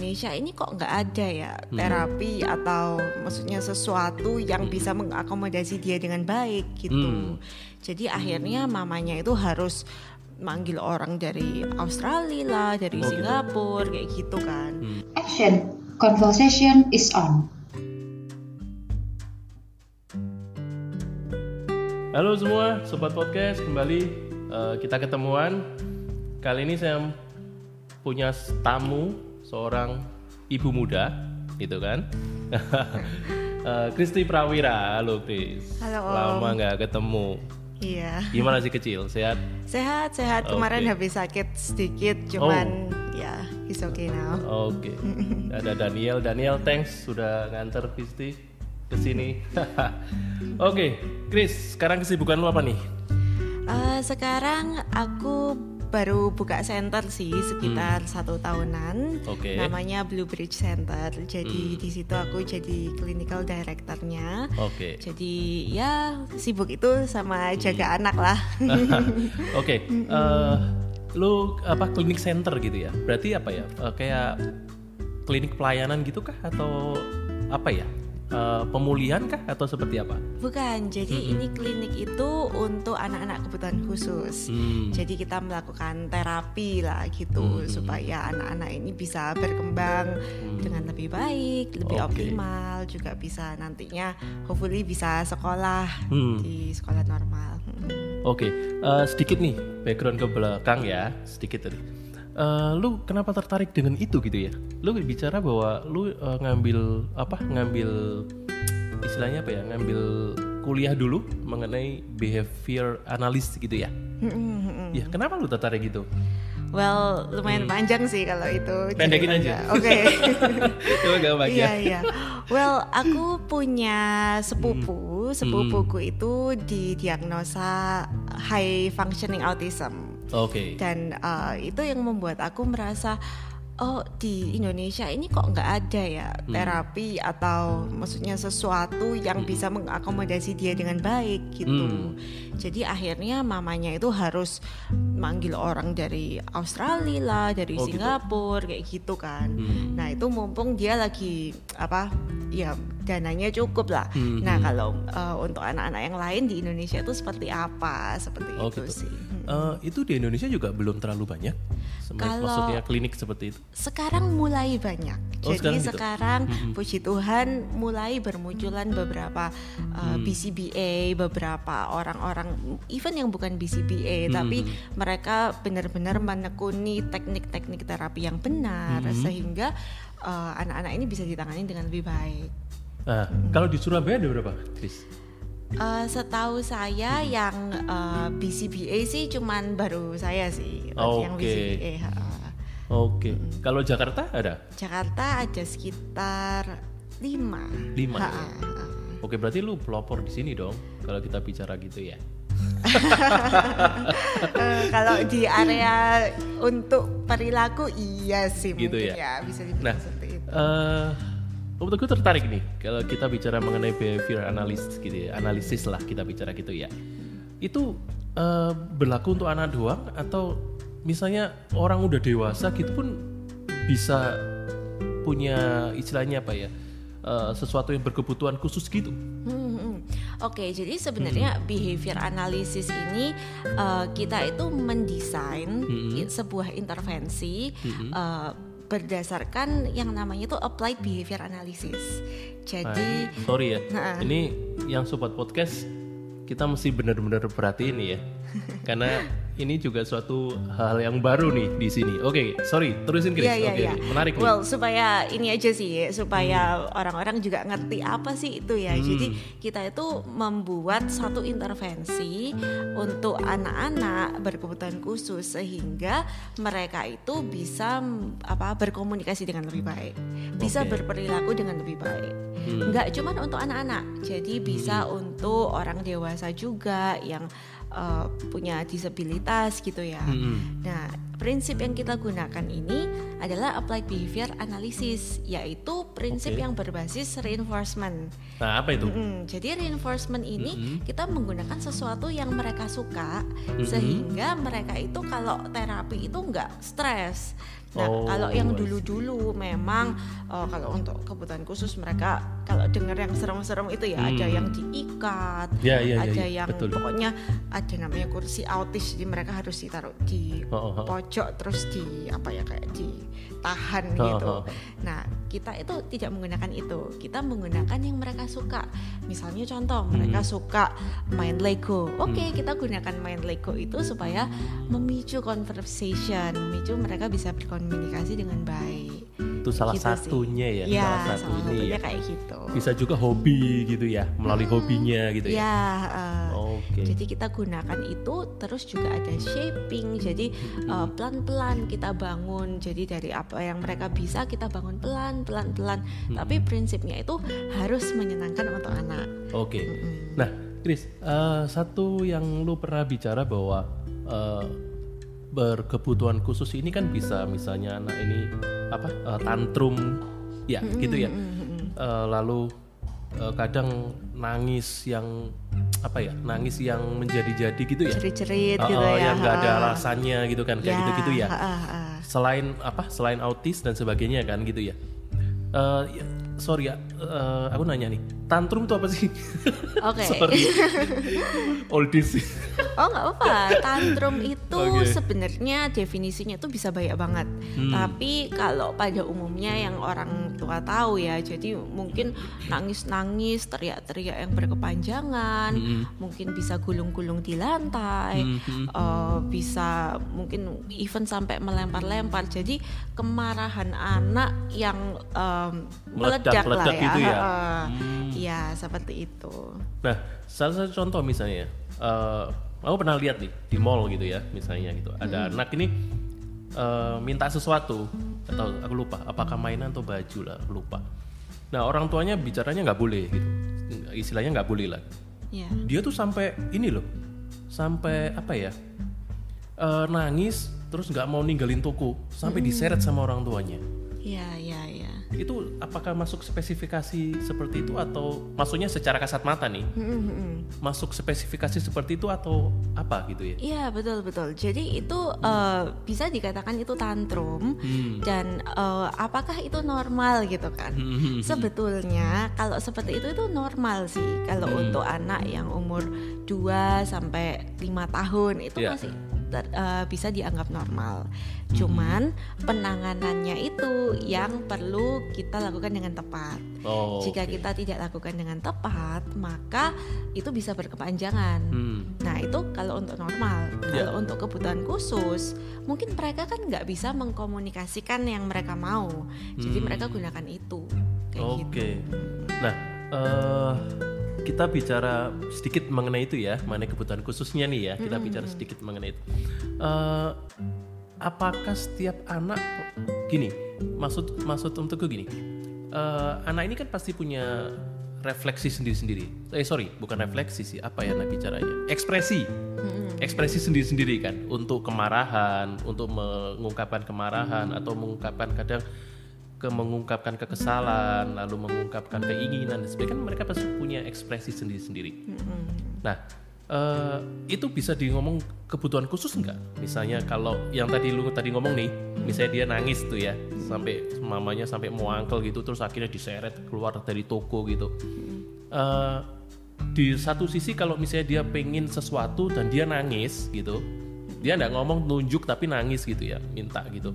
Indonesia ini kok nggak ada ya terapi atau maksudnya sesuatu yang bisa mengakomodasi dia dengan baik gitu. Jadi akhirnya mamanya itu harus manggil orang dari Australia lah, dari Oh, gitu. Singapura kayak gitu kan. Action. Conversation is on. Halo semua, sobat podcast kembali eh, kita ketemuan. Kali ini saya punya tamu seorang ibu muda, gitu kan? Eh, Kristi Prawira, halo Kris. Halo, Om. Lama nggak ketemu. Iya. Gimana sih kecil? Sehat? Sehat, sehat. Kemarin. Oh. habis sakit sedikit, cuman ya it's okay now. Oke. Ada Daniel. Daniel, thanks sudah nganter Kristi ke sini. Oke, Kris, sekarang kesibukan lu apa nih? Eh, sekarang aku baru buka center sih sekitar satu tahunan. Hmm. Oke. Namanya Blue Bridge Center. Jadi di situ aku jadi clinical directornya. Oke. Jadi ya sibuk itu sama jaga anak lah. Oke, eh, lu apa klinik center gitu ya? Berarti apa ya? Eh, kayak klinik pelayanan gitu kah atau apa ya? Eh, pemulihan kah atau seperti apa? Bukan, jadi ini klinik itu untuk anak-anak kebutuhan khusus. Hmm. Jadi kita melakukan terapi lah gitu supaya anak-anak ini bisa berkembang dengan lebih baik, lebih Hmm. Oke. optimal, juga bisa nantinya hopefully bisa sekolah Hmm. di sekolah normal. Hmm. Oke, eh, sedikit nih background ke belakang ya, sedikit tadi. Eh, lu kenapa tertarik dengan itu gitu ya? Lu bicara bahwa lu eh, ngambil apa? Ngambil istilahnya apa ya? Ngambil kuliah dulu mengenai behavior analyst gitu ya? Ya, kenapa lu tertarik gitu? Well, lumayan panjang sih kalau itu. Hmm. Pendekin aja. Oke. Coba gampang ya. Iya iya. Well, aku punya sepupu. Sepupuku itu didiagnosa high functioning autism. Oke. Dan eh, itu yang membuat aku merasa oh di Indonesia ini kok nggak ada ya Hmm. terapi atau maksudnya sesuatu yang bisa mengakomodasi dia dengan baik gitu. Hmm. Jadi akhirnya mamanya itu harus manggil orang dari Australia lah, dari Oh, gitu. Singapura kayak gitu kan. Hmm. Nah itu mumpung dia lagi apa ya dananya cukup lah. Hmm. Nah kalau eh, untuk anak-anak yang lain di Indonesia itu seperti apa? Seperti Oh, itu gitu. sih. Hmm. Eh, itu di Indonesia juga belum terlalu banyak. Kalau- Maksudnya klinik seperti itu. Sekarang mulai banyak. Oh, Jadi sekarang gitu? sekarang puji Tuhan mulai bermunculan beberapa uh, Hmm. BCBA, beberapa orang-orang even yang bukan BCBA Hmm, tapi mereka benar-benar menekuni teknik-teknik terapi yang benar Hmm. sehingga uh, anak-anak ini bisa ditangani dengan lebih baik. Nah, kalau di Surabaya ada berapa, Chris? Uh, setahu saya yang uh, BCBA sih cuman baru saya sih yang Oke. BCBA. Oke. Kalau Jakarta ada? Jakarta ada sekitar lima. Lima Ha, ya? ha. Oke, berarti lu pelopor di sini dong. Kalau kita bicara gitu ya. Eh, kalau di area untuk perilaku iya sih Gitu mungkin ya? ya, bisa dibilang Nah, seperti itu. eh menurut gue tertarik nih kalau kita bicara mengenai behavior analysis gitu ya, analisis lah kita bicara gitu ya. Itu eh, berlaku untuk anak doang atau misalnya orang udah dewasa gitu pun bisa punya istilahnya apa ya? eh, sesuatu yang berkebutuhan khusus gitu. Hmm, hmm. Oke, jadi sebenarnya Hmm. behavior analysis ini eh, kita itu mendesain Hmm. sebuah intervensi eh, berdasarkan yang namanya itu applied behavior analysis. Jadi Nah, sorry ya, Nah. ini yang sobat podcast kita mesti benar-benar perhatiin ya, karena ini juga suatu hal yang baru nih di sini. Oke, sorry, terusin Chris. Iya, iya, Oke, iya. menarik nih. Well, supaya ini aja sih, supaya orang-orang juga ngerti apa sih itu ya. Hmm. Jadi kita itu membuat satu intervensi untuk anak-anak berkebutuhan khusus sehingga mereka itu bisa apa berkomunikasi dengan lebih baik, bisa Oke. berperilaku dengan lebih baik. Hmm. Nggak cuma untuk anak-anak, jadi bisa untuk orang dewasa juga yang uh, punya disabilitas gitu ya. Hmm. Nah, prinsip yang kita gunakan ini adalah applied behavior analysis, yaitu prinsip Oke. yang berbasis reinforcement. Nah, apa itu? Mm-mm, jadi reinforcement ini Mm-mm. kita menggunakan sesuatu yang mereka suka Mm-mm. sehingga mereka itu kalau terapi itu nggak stres. Nah Oh, kalau yang dulu-dulu memang eh, kalau untuk kebutuhan khusus mereka kalau dengar yang serem-serem itu ya ada Hmm. yang diikat, Ya, ya, ya, ada ya, yang betul. pokoknya ada namanya kursi autis jadi mereka harus ditaruh di Oh, oh, oh. Pojok terus di apa ya kayak ditahan Oh, gitu. oh, oh. Nah, kita itu tidak menggunakan itu. Kita menggunakan yang mereka suka. Misalnya contoh, mereka Hmm. suka main Lego. Oke, kita gunakan main Lego itu supaya memicu conversation, memicu mereka bisa berkomunikasi dengan baik. Itu salah Gitu sih. satunya ya, Iya, salah salah satunya ya. kayak gitu. Bisa juga hobi gitu ya, melalui hobinya gitu ya. Ya, eh, Oke. Jadi kita gunakan itu terus juga ada shaping. Jadi uh, pelan-pelan kita bangun. Jadi dari apa yang mereka bisa kita bangun pelan pelan-pelan. Tapi prinsipnya itu harus menyenangkan untuk anak. Oke. Mm-mm. Nah, Chris, eh, satu yang lu pernah bicara bahwa eh, berkebutuhan khusus ini kan bisa misalnya anak ini apa eh, tantrum, ya gitu ya. Eh, lalu eh, kadang nangis yang apa ya, nangis yang menjadi-jadi gitu ya. Jerit-jerit Eh, gitu eh, ya. yang nggak ada alasannya gitu kan, kayak Ya, gitu-gitu ya. ha, ha, ha. Selain apa, selain autis dan sebagainya kan gitu ya. Eh, ya, sorry ya, eh, aku nanya nih, tantrum tuh apa sih? Oke. Sorry. Oldies. Oh nggak apa-apa. Tantrum itu Oke. sebenarnya definisinya itu bisa banyak banget. Hmm. Tapi kalau pada umumnya yang orang tua tahu ya, jadi mungkin nangis-nangis, teriak-teriak yang berkepanjangan, Mm-mm. mungkin bisa gulung-gulung di lantai, Mhm. eh, bisa mungkin even sampai melempar-lempar. Jadi kemarahan anak yang em, meledak, lah Meledak-ledak ya. gitu ya? Hmm. Iya seperti itu. Nah, salah satu contoh misalnya, eh aku pernah lihat nih di mall gitu ya, misalnya gitu, ada Hmm. anak ini eh, minta sesuatu, atau aku lupa, apakah mainan atau baju lah, aku lupa. Nah, orang tuanya bicaranya nggak boleh gitu, istilahnya nggak boleh lah. Ya. Dia tuh sampai ini loh, sampai apa ya, eh, nangis, terus nggak mau ninggalin toko, sampai diseret sama orang tuanya. Iya, iya, iya. Itu apakah masuk spesifikasi seperti itu atau maksudnya secara kasat mata nih? Mm, mm, mm. masuk spesifikasi seperti itu atau apa gitu ya? Iya betul betul. Jadi itu eh, bisa dikatakan itu tantrum Hmm. dan eh, apakah itu normal gitu kan? Hmm. Sebetulnya kalau seperti itu itu normal sih. Kalau Hmm. untuk anak yang umur 2 sampai 5 tahun itu Ya. masih ter- eh, bisa dianggap normal. Hmm. Cuman penanganannya itu yang perlu kita lakukan dengan tepat. Oh, Jika oke. kita tidak lakukan dengan tepat, maka itu bisa berkepanjangan. Hmm. Nah itu kalau untuk normal, Ya. kalau untuk kebutuhan khusus, mungkin mereka kan nggak bisa mengkomunikasikan yang mereka mau, jadi Hmm. mereka gunakan itu, Oke. gitu. Nah, eh, kita bicara sedikit mengenai itu ya, mengenai kebutuhan khususnya nih ya. Kita bicara sedikit mengenai itu. Eh, apakah setiap anak gini? Maksud maksud untukku gini. eh, anak ini kan pasti punya refleksi sendiri-sendiri. Eh sorry, bukan refleksi sih. Apa ya nak bicaranya? Ekspresi. Ekspresi sendiri-sendiri kan. Untuk kemarahan, untuk mengungkapkan kemarahan atau mengungkapkan kadang ke mengungkapkan kekesalan, lalu mengungkapkan keinginan dan sebagainya. Kan mereka pasti punya ekspresi sendiri-sendiri. Nah, eh, itu bisa di ngomong kebutuhan khusus nggak? Misalnya kalau yang tadi lu tadi ngomong nih, misalnya dia nangis tuh ya, sampai mamanya sampai mau angkel gitu, terus akhirnya diseret keluar dari toko gitu. Eh, di satu sisi kalau misalnya dia pengen sesuatu dan dia nangis gitu, dia nggak ngomong nunjuk tapi nangis gitu ya, minta gitu.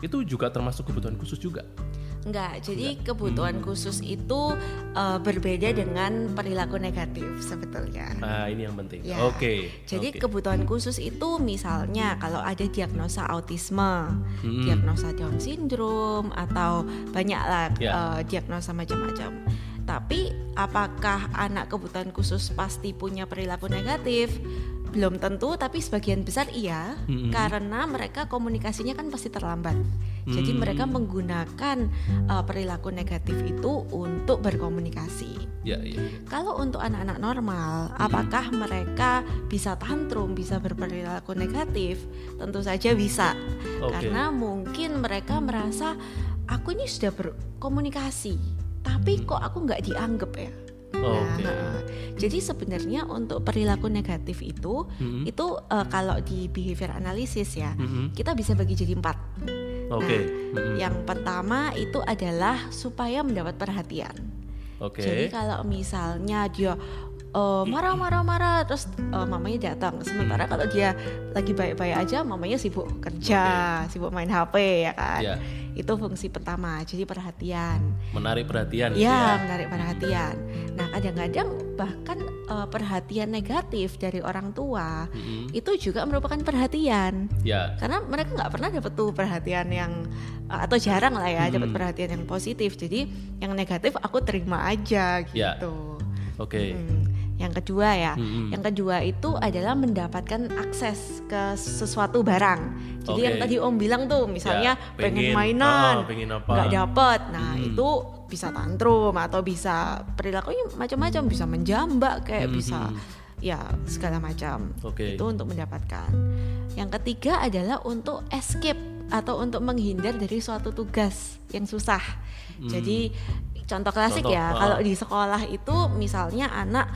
Itu juga termasuk kebutuhan khusus juga. Enggak, jadi kebutuhan khusus itu eh, berbeda dengan perilaku negatif sebetulnya. Nah, ini yang penting. Ya. Oke. Jadi oke. kebutuhan khusus itu misalnya kalau ada diagnosa autisme, Hmm. diagnosa Down syndrome atau banyaklah Ya. eh, diagnosa macam-macam. Tapi apakah anak kebutuhan khusus pasti punya perilaku negatif? Belum tentu, tapi sebagian besar iya, Mm-mm. karena mereka komunikasinya kan pasti terlambat. Jadi Hmm. mereka menggunakan uh, perilaku negatif itu untuk berkomunikasi. Ya, ya. Kalau untuk anak-anak normal, Hmm. apakah mereka bisa tantrum, bisa berperilaku negatif? Tentu saja bisa. Oke. Karena mungkin mereka merasa aku ini sudah berkomunikasi, tapi kok aku nggak dianggap ya? Nah, Oke. heeh. jadi sebenarnya untuk perilaku negatif itu, Mm-mm. itu eh, kalau di behavior analysis ya, Mm-mm. kita bisa bagi jadi empat. Oke. Nah, Mm-mm. Yang pertama itu adalah supaya mendapat perhatian. Oke. Jadi kalau misalnya dia eh, marah-marah-marah terus eh, mamanya datang. Sementara kalau dia lagi baik-baik aja, mamanya sibuk kerja, sibuk main HP ya kan. Ya. Itu fungsi pertama. Jadi perhatian. Menarik perhatian. gitu Ya, menarik perhatian. Nah, kadang-kadang bahkan eh, perhatian negatif dari orang tua Mm-mm. itu juga merupakan perhatian Ya. karena mereka nggak pernah dapat tuh perhatian yang uh, atau jarang lah ya dapat Hmm. perhatian yang positif jadi yang negatif aku terima aja Ya. gitu Oke. Hmm. Yang kedua ya Mm-mm. yang kedua itu adalah mendapatkan akses ke sesuatu barang jadi Oke. yang tadi om bilang tuh misalnya Ya, pengen, pengen, mainan ah, pengen apa. nggak dapet nah Hmm. itu bisa tantrum atau bisa perilakunya macam-macam bisa menjambak kayak Hmm, bisa hmm. ya segala macam Oke. itu untuk mendapatkan. Yang ketiga adalah untuk escape atau untuk menghindar dari suatu tugas yang susah. Jadi contoh klasik Hmm. Contoh, ya, ah. kalau di sekolah itu misalnya anak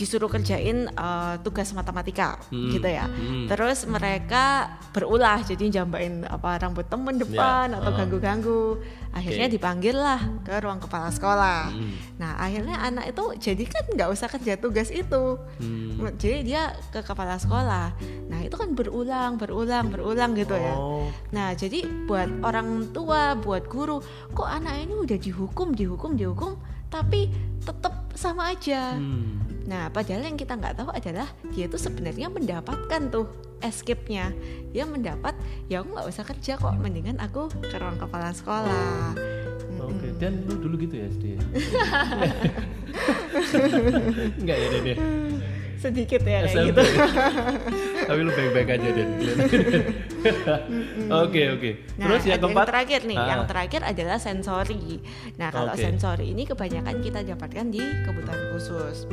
disuruh kerjain eh, tugas matematika Hmm, gitu ya. hmm. Terus mereka berulah jadi jambain apa rambut temen depan Ya, atau ganggu-ganggu. Akhirnya Oke. dipanggil lah ke ruang kepala sekolah. Hmm. Nah, akhirnya anak itu jadi kan nggak usah kerja tugas itu. Hmm. Jadi dia ke kepala sekolah. Nah itu kan berulang, berulang, berulang gitu ya. Oh. Nah jadi buat orang tua, buat guru, kok anak ini udah dihukum, dihukum, dihukum, tapi tetap sama aja. Hmm. Nah padahal yang kita nggak tahu adalah dia tuh sebenarnya mendapatkan tuh escape-nya. Dia mendapat, ya aku nggak usah kerja kok, mendingan aku ke ruang kepala sekolah. Oke, dan lu dulu gitu ya SD? Enggak ya, ya? Sedikit ya kayak gitu. Tapi lu baik-baik aja, Den. Oke, oke. Nah, Terus yang keempat? terakhir nih, Ah. yang terakhir adalah sensori. Nah, kalau Oke. sensori ini kebanyakan kita dapatkan di kebutuhan khusus.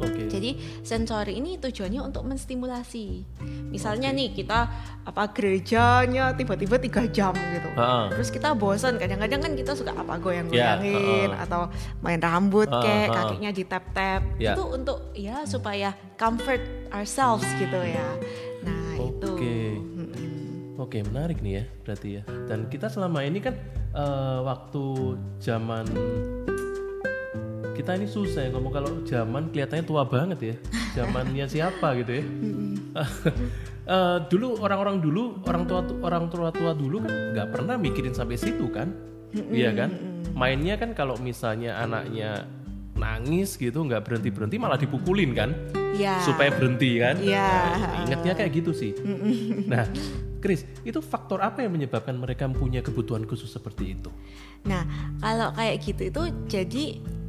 Oke. Jadi sensori ini tujuannya untuk menstimulasi. Misalnya nih kita apa gerejanya tiba-tiba tiga jam gitu. Ah. Terus kita bosan. Kadang-kadang kan kita suka apa Ya, goyang-goyangin ah, ah. atau main rambut Ah, kayak kakinya di tap-tap. Ya. Itu untuk ya supaya comfort ourselves gitu ya. Nah itu. Oke. Oke, menarik nih ya, berarti ya. Dan kita selama ini kan eh, waktu zaman kita ini susah ya ngomong kalau zaman kelihatannya tua banget ya. Zamannya siapa gitu ya? Eh, dulu orang-orang dulu orang tua orang tua tua dulu kan nggak pernah mikirin sampai situ kan? Iya kan? Mainnya kan kalau misalnya anaknya nangis gitu nggak berhenti berhenti malah dipukulin kan? Ya. supaya berhenti kan? Iya. Nah, ingatnya kayak gitu sih. Nah, Chris, itu faktor apa yang menyebabkan mereka punya kebutuhan khusus seperti itu? Nah, kalau kayak gitu itu jadi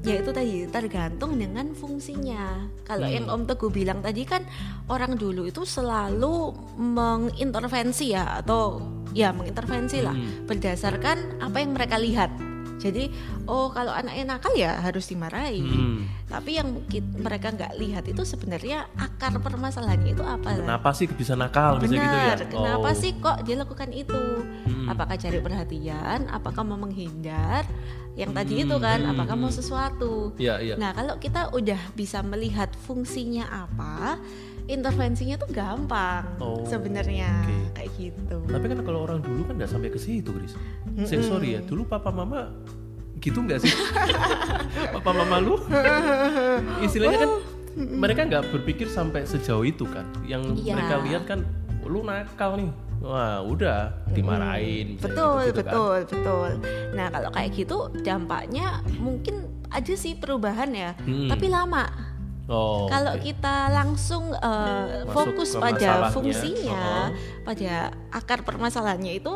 ya itu tadi tergantung dengan fungsinya. Kalau Hmm. yang Om Teguh bilang tadi kan orang dulu itu selalu mengintervensi ya atau ya mengintervensi lah Hmm. berdasarkan apa yang mereka lihat. Jadi, oh kalau anaknya nakal ya harus dimarahi. Hmm. Tapi yang ki- mereka nggak lihat itu sebenarnya akar permasalahannya itu apa? Kenapa sih bisa nakal bisa gitu ya? Benar. Kenapa Oh. sih kok dia lakukan itu? Hmm. Apakah cari perhatian? Apakah mau menghindar? Yang tadi Hmm, itu kan, apakah mau hmm. sesuatu? Iya, iya. Nah, kalau kita udah bisa melihat fungsinya apa, intervensinya tuh gampang Oh, sebenarnya oke. kayak gitu. Tapi kan kalau orang dulu kan nggak sampai ke situ, Chris. Saya sorry ya, dulu papa mama gitu nggak sih? papa mama lu istilahnya kan mereka nggak berpikir sampai sejauh itu kan. Yang Iya. mereka lihat kan lu nakal nih. Wah, udah dimarahin. misalnya Betul, gitu-gitu kan. betul, betul. Nah, kalau kayak gitu dampaknya mungkin ada sih perubahan ya, Hmm. tapi lama. Oh, Kalau oke. kita langsung uh, Masuk fokus pada fungsinya, uh-uh. pada akar permasalahannya itu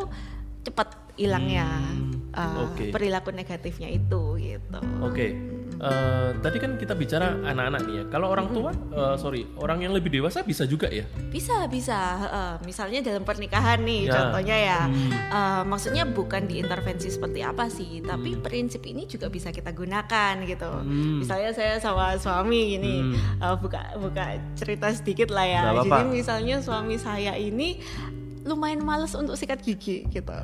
cepat hilangnya Hmm, uh, oke. perilaku negatifnya itu gitu. Oke, eh, tadi kan kita bicara anak-anak nih ya. Kalau orang tua, eh, sorry, orang yang lebih dewasa bisa juga ya. Bisa, bisa. Heeh. misalnya dalam pernikahan nih, Ya. contohnya ya. Hmm. Eh, maksudnya bukan diintervensi seperti apa sih, tapi prinsip ini juga bisa kita gunakan gitu. Hmm. Misalnya saya sama suami ini eh, buka buka cerita sedikit lah ya. Jadi misalnya suami saya ini lumayan males untuk sikat gigi gitu.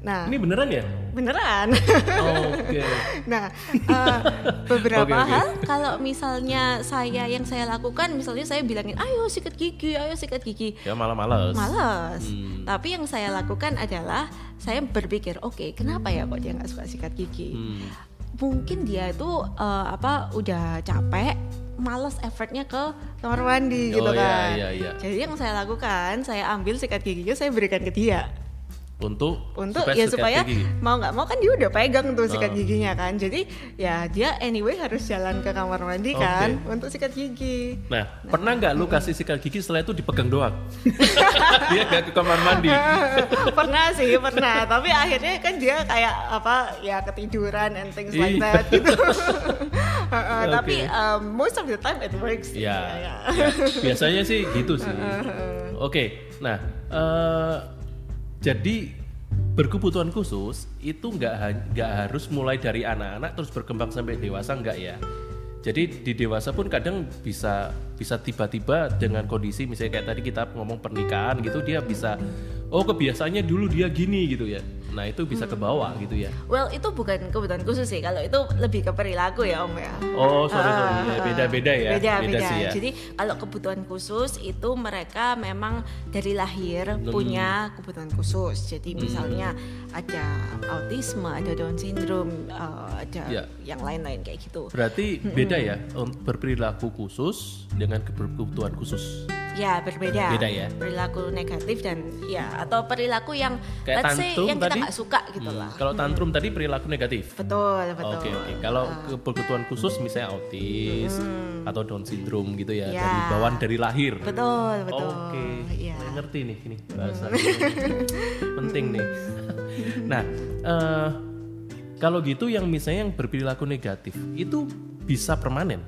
Nah, Ini beneran ya? beneran. Oke. Nah, eh, beberapa Oke, oke. hal kalau misalnya saya yang saya lakukan, misalnya saya bilangin, ayo sikat gigi, ayo sikat gigi, Ya malah males. males. Hmm. Tapi yang saya lakukan adalah saya berpikir, oke, kenapa ya kok dia nggak suka sikat gigi? Hmm. Mungkin dia itu eh, apa udah capek, males effortnya ke kamar mandi Oh, gitu iya, kan. iya, iya. Jadi yang saya lakukan, saya ambil sikat giginya, saya berikan ke dia Untuk untuk supaya ya sikat supaya gigi. mau nggak mau kan dia udah pegang tuh sikat Ah. giginya kan jadi ya dia anyway harus jalan ke kamar mandi Oke. kan untuk sikat gigi Nah, pernah nggak lu kasih sikat gigi setelah itu dipegang doang? Dia nggak ke kamar mandi. pernah sih pernah tapi akhirnya kan dia kayak apa ya ketiduran and things like Iya. that gitu Heeh, Oke. tapi um, most of the time it works sih, Ya, ya. ya. biasanya sih gitu sih. Oke, nah eh, jadi berkebutuhan khusus itu nggak nggak harus mulai dari anak-anak terus berkembang sampai dewasa nggak ya. Jadi di dewasa pun kadang bisa bisa tiba-tiba dengan kondisi misalnya kayak tadi kita ngomong pernikahan gitu dia bisa oh kebiasaannya dulu dia gini gitu ya. Nah itu bisa ke bawah gitu ya. well itu bukan kebutuhan khusus sih kalau itu lebih ke perilaku ya om ya Oh sorry sorry Ya, beda-beda ya. beda beda, sih ya. jadi kalau kebutuhan khusus itu mereka memang dari lahir Hmm. punya kebutuhan khusus jadi misalnya ada autisme ada down syndrome eh, ada Ya. yang lain-lain kayak gitu Berarti beda ya berperilaku khusus dengan kebutuhan khusus. Ya berbeda Beda ya? perilaku negatif dan ya atau perilaku yang Kayak let's say tantrum yang kita tadi? nggak suka gitu Hmm, lah Kalau tantrum tadi perilaku negatif. betul betul Oke oke. Kalau kebutuhan khusus misalnya autis atau Down syndrome gitu ya, Ya. dari bawaan dari lahir. betul betul Oke. ya Mulai ngerti nih ini bahasa penting nih. nah, eh, kalau gitu yang misalnya yang berperilaku negatif itu bisa permanen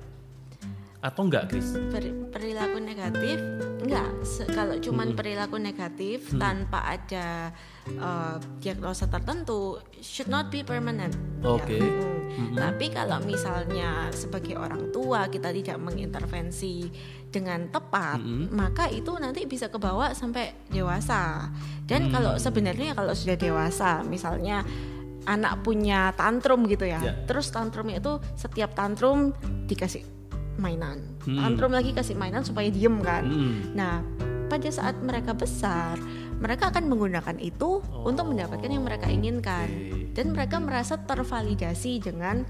atau enggak, Chris? Per- perilaku negatif enggak Se- kalau cuman Hmm. perilaku negatif tanpa ada uh, diagnosa tertentu should not be permanent Oke. Ya. Hmm. tapi kalau misalnya sebagai orang tua kita tidak mengintervensi dengan tepat Hmm. maka itu nanti bisa kebawa sampai dewasa dan kalau Hmm. sebenarnya kalau sudah dewasa misalnya anak punya tantrum gitu ya Ya. terus tantrumnya itu setiap tantrum dikasih mainan Hmm. tantrum lagi kasih mainan supaya diem kan Hmm. nah pada saat mereka besar mereka akan menggunakan itu untuk mendapatkan yang mereka inginkan Oke. dan mereka merasa tervalidasi dengan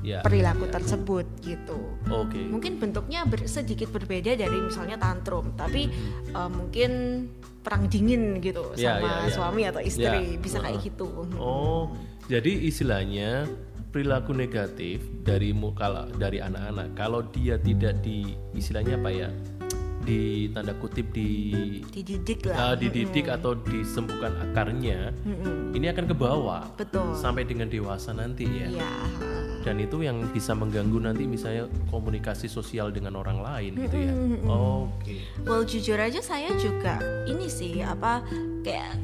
Ya. perilaku ya. tersebut gitu Oke. mungkin bentuknya ber- sedikit berbeda dari misalnya tantrum tapi eh, mungkin perang dingin gitu Ya, sama ya, ya. suami atau istri Ya, bisa kayak uh-uh. gitu Oh, jadi istilahnya perilaku negatif dari mukala dari anak-anak kalau dia tidak di istilahnya apa ya di tanda kutip di dididik uh, lah dididik atau disembuhkan akarnya Mm-mm. ini akan ke bawah betul. sampai dengan dewasa nanti ya. Ya dan itu yang bisa mengganggu nanti misalnya komunikasi sosial dengan orang lain gitu ya. Mm-mm. oke. Well jujur aja saya juga ini sih apa kayak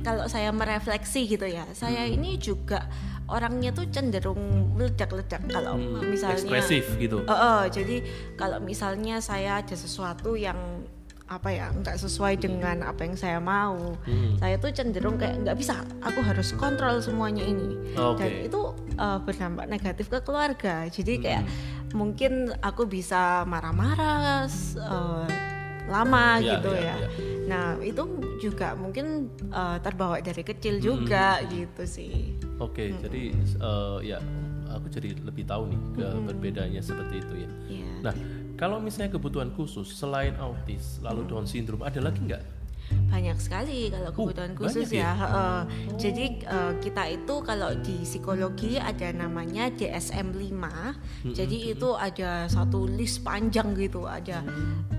kalau saya merefleksi gitu ya saya Hmm. ini juga orangnya tuh cenderung meledak-ledak kalau Hmm, misalnya ekspresif gitu Eh, eh, jadi kalau misalnya saya ada sesuatu yang apa ya nggak sesuai dengan apa yang saya mau Hmm. saya tuh cenderung kayak nggak bisa aku harus kontrol semuanya ini Oke. dan itu uh, berdampak negatif ke keluarga jadi kayak Hmm. mungkin aku bisa marah-marah uh, lama Ya, gitu ya, ya, ya. nah itu juga mungkin uh, terbawa dari kecil Hmm. juga gitu sih Oke, jadi eh, ya aku jadi lebih tahu nih ke perbedaannya seperti itu ya. Iya. Nah, kalau misalnya kebutuhan khusus selain autis lalu Down syndrome ada lagi nggak? Banyak sekali kalau kebutuhan khusus banyak ya? ya. Heeh. Jadi eh, kita itu kalau di psikologi ada namanya DSM 5. Jadi itu ada satu list panjang gitu, ada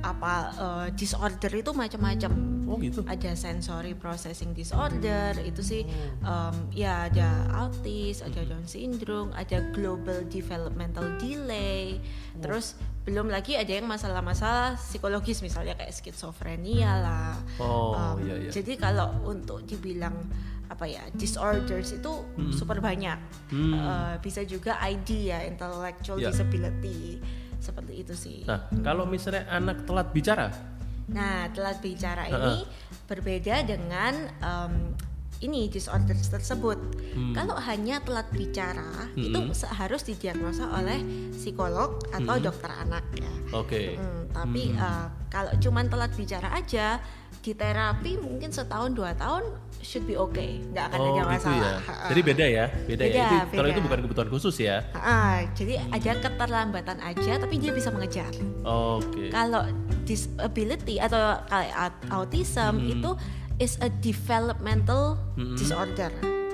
apa eh, disorder itu macam-macam. Oh gitu. Ada sensory processing disorder, itu sih em, ya ada autis, ada Down syndrome, ada global developmental delay. Terus belum lagi ada yang masalah-masalah psikologis misalnya kayak skizofrenia lah. Oh, Um, iya, iya. Jadi kalau untuk dibilang apa ya disorders itu super banyak. Hmm. Uh, bisa juga ID ya intellectual Ya. disability seperti itu sih. Nah, kalau misalnya anak telat bicara, Nah, telat bicara ini berbeda dengan em, ini disorder tersebut. Hmm. Kalau hanya telat bicara itu se- harus didiagnosa oleh psikolog atau Hmm. dokter anak ya. oke. Hmm, tapi eh, kalau cuman telat bicara aja di terapi mungkin setahun dua tahun should be okay, nggak akan Oh ada gitu masalah. ya. Ha-ha. Jadi beda ya, beda, ya. Beda, Itu, kalau beda. itu bukan kebutuhan khusus ya. Ha-ha, jadi ada keterlambatan aja, tapi dia bisa mengejar. Oke. Kalau disability atau kayak aut- autism Hmm. itu is a developmental Hmm. disorder.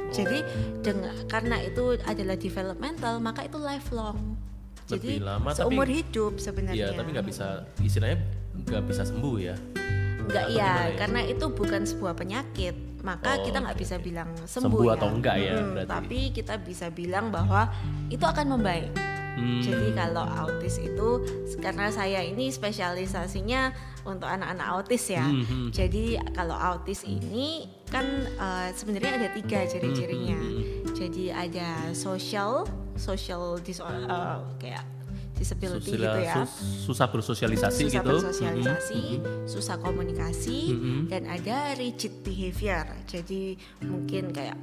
Jadi dengan karena itu adalah developmental, maka itu lifelong. Jadi lama, tapi- seumur hidup sebenarnya. Iya, tapi nggak bisa istilahnya nggak bisa sembuh ya. Enggak Atau iya, ya? karena itu bukan sebuah penyakit, maka Oh, kita nggak oke, bisa bilang sembuh, Sembuh ya. atau enggak ya, Mm, berarti. Tapi kita bisa bilang bahwa itu akan membaik. Hmm. Jadi kalau autis itu karena saya ini spesialisasinya untuk anak-anak autis ya. Hmm, hmm. Jadi kalau autis ini kan eh, sebenarnya ada tiga ciri-cirinya. Hmm, Jadi ada social, social disorder eh, kayak disability Susila- gitu ya sus- susah bersosialisasi susah gitu. bersosialisasi, susah komunikasi, Mhm. dan ada rigid behavior. Jadi mungkin kayak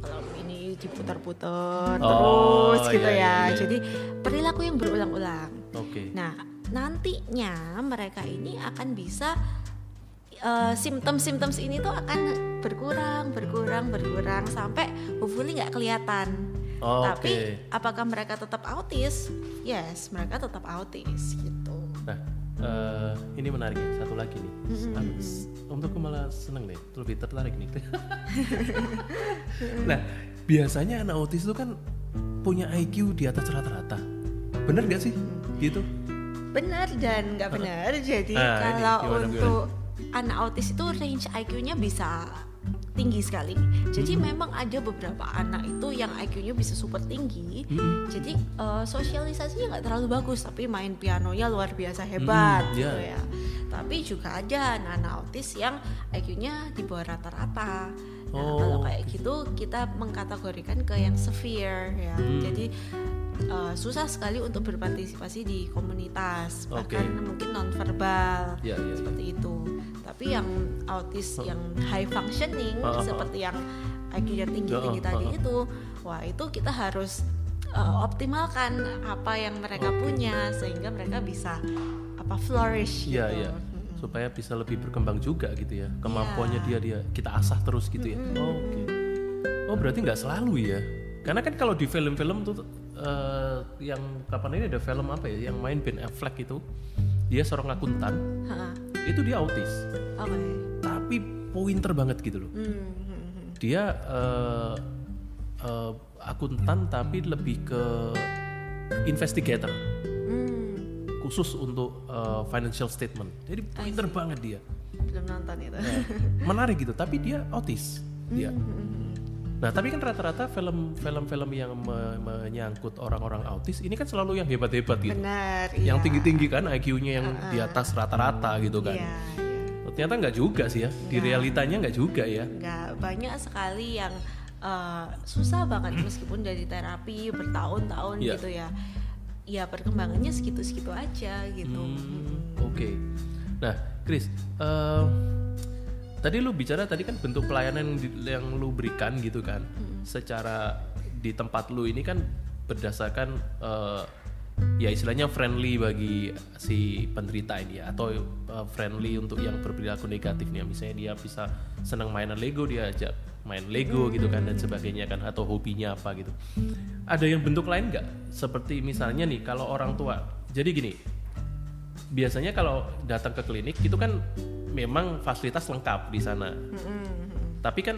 kalau ini diputar-putar Oh, terus gitu iya, ya. iya, iya. Jadi perilaku yang berulang-ulang. Oke. Nah, nantinya mereka ini akan bisa eh, simptom-simptoms ini tuh akan berkurang, berkurang, berkurang sampai hopefully nggak kelihatan. Oh, Tapi oke. apakah mereka tetap autis? Yes, mereka tetap autis gitu. Nah, eh, ini menarik ya. Satu lagi nih. Aku- Untuk aku malah seneng nih, lebih tertarik nih. nah, biasanya anak autis itu kan punya IQ di atas rata-rata. Bener gak sih? Gitu. Benar dan nggak benar. Jadi Ah, ini kalau gimana, untuk anak autis itu range IQ-nya bisa tinggi sekali. Jadi Hmm. memang ada beberapa anak itu yang IQ-nya bisa super tinggi. Hmm. Jadi eh, sosialisasinya nggak terlalu bagus, tapi main pianonya luar biasa hebat Hmm, gitu iya. ya. Tapi juga ada anak-anak autis yang IQ-nya di bawah rata-rata. Nah, Oh, kalau kayak gitu kita mengkategorikan ke yang severe ya. Hmm. Jadi eh, susah sekali untuk berpartisipasi di komunitas, bahkan mungkin nonverbal Iya, iya. seperti itu. Tapi yang autis yang high functioning oh. seperti yang IQ-nya tinggi-tinggi tadi itu, wah itu kita harus eh, optimalkan apa yang mereka Oke. punya sehingga mereka bisa apa flourish Iya, gitu. iya. Mm-mm. Supaya bisa lebih berkembang juga gitu ya. Kemampuannya dia dia kita asah terus gitu ya. Oh, Oke. Oh, berarti nggak selalu ya. Karena kan kalau di film-film tuh eh, yang kapan ini ada film apa ya yang main Ben Affleck itu dia seorang akuntan Ha-ha. itu dia autis. Oke. tapi pointer banget gitu loh. Hmm, hmm, hmm. dia eh, eh, akuntan tapi lebih ke investigator. Hmm, khusus untuk eh, financial statement. Jadi pointer banget dia. Belum nonton itu. menarik gitu tapi dia autis. Dia. Hmm, nah tapi kan rata-rata film film-film yang me- menyangkut orang-orang autis ini kan selalu yang hebat-hebat gitu Benar. yang iya. tinggi-tinggi kan IQ-nya yang di atas rata-rata gitu kan Iya, iya. Ternyata nggak juga sih ya di realitanya nggak juga ya nggak banyak sekali yang eh, susah banget meskipun dari terapi bertahun-tahun Iya. gitu ya ya perkembangannya segitu-segitu aja gitu Hmm, Oke. Nah, Chris, eh, tadi lu bicara tadi kan bentuk pelayanan yang, lu berikan gitu kan, secara di tempat lu ini kan berdasarkan eh, ya istilahnya friendly bagi si penderita ini ya, atau eh, friendly untuk yang berperilaku negatif nih, misalnya dia bisa senang mainan Lego dia ajak main Lego gitu kan dan sebagainya kan atau hobinya apa gitu. Ada yang bentuk lain nggak? Seperti misalnya nih kalau orang tua. Jadi gini, biasanya kalau datang ke klinik itu kan memang fasilitas lengkap di sana. Tapi kan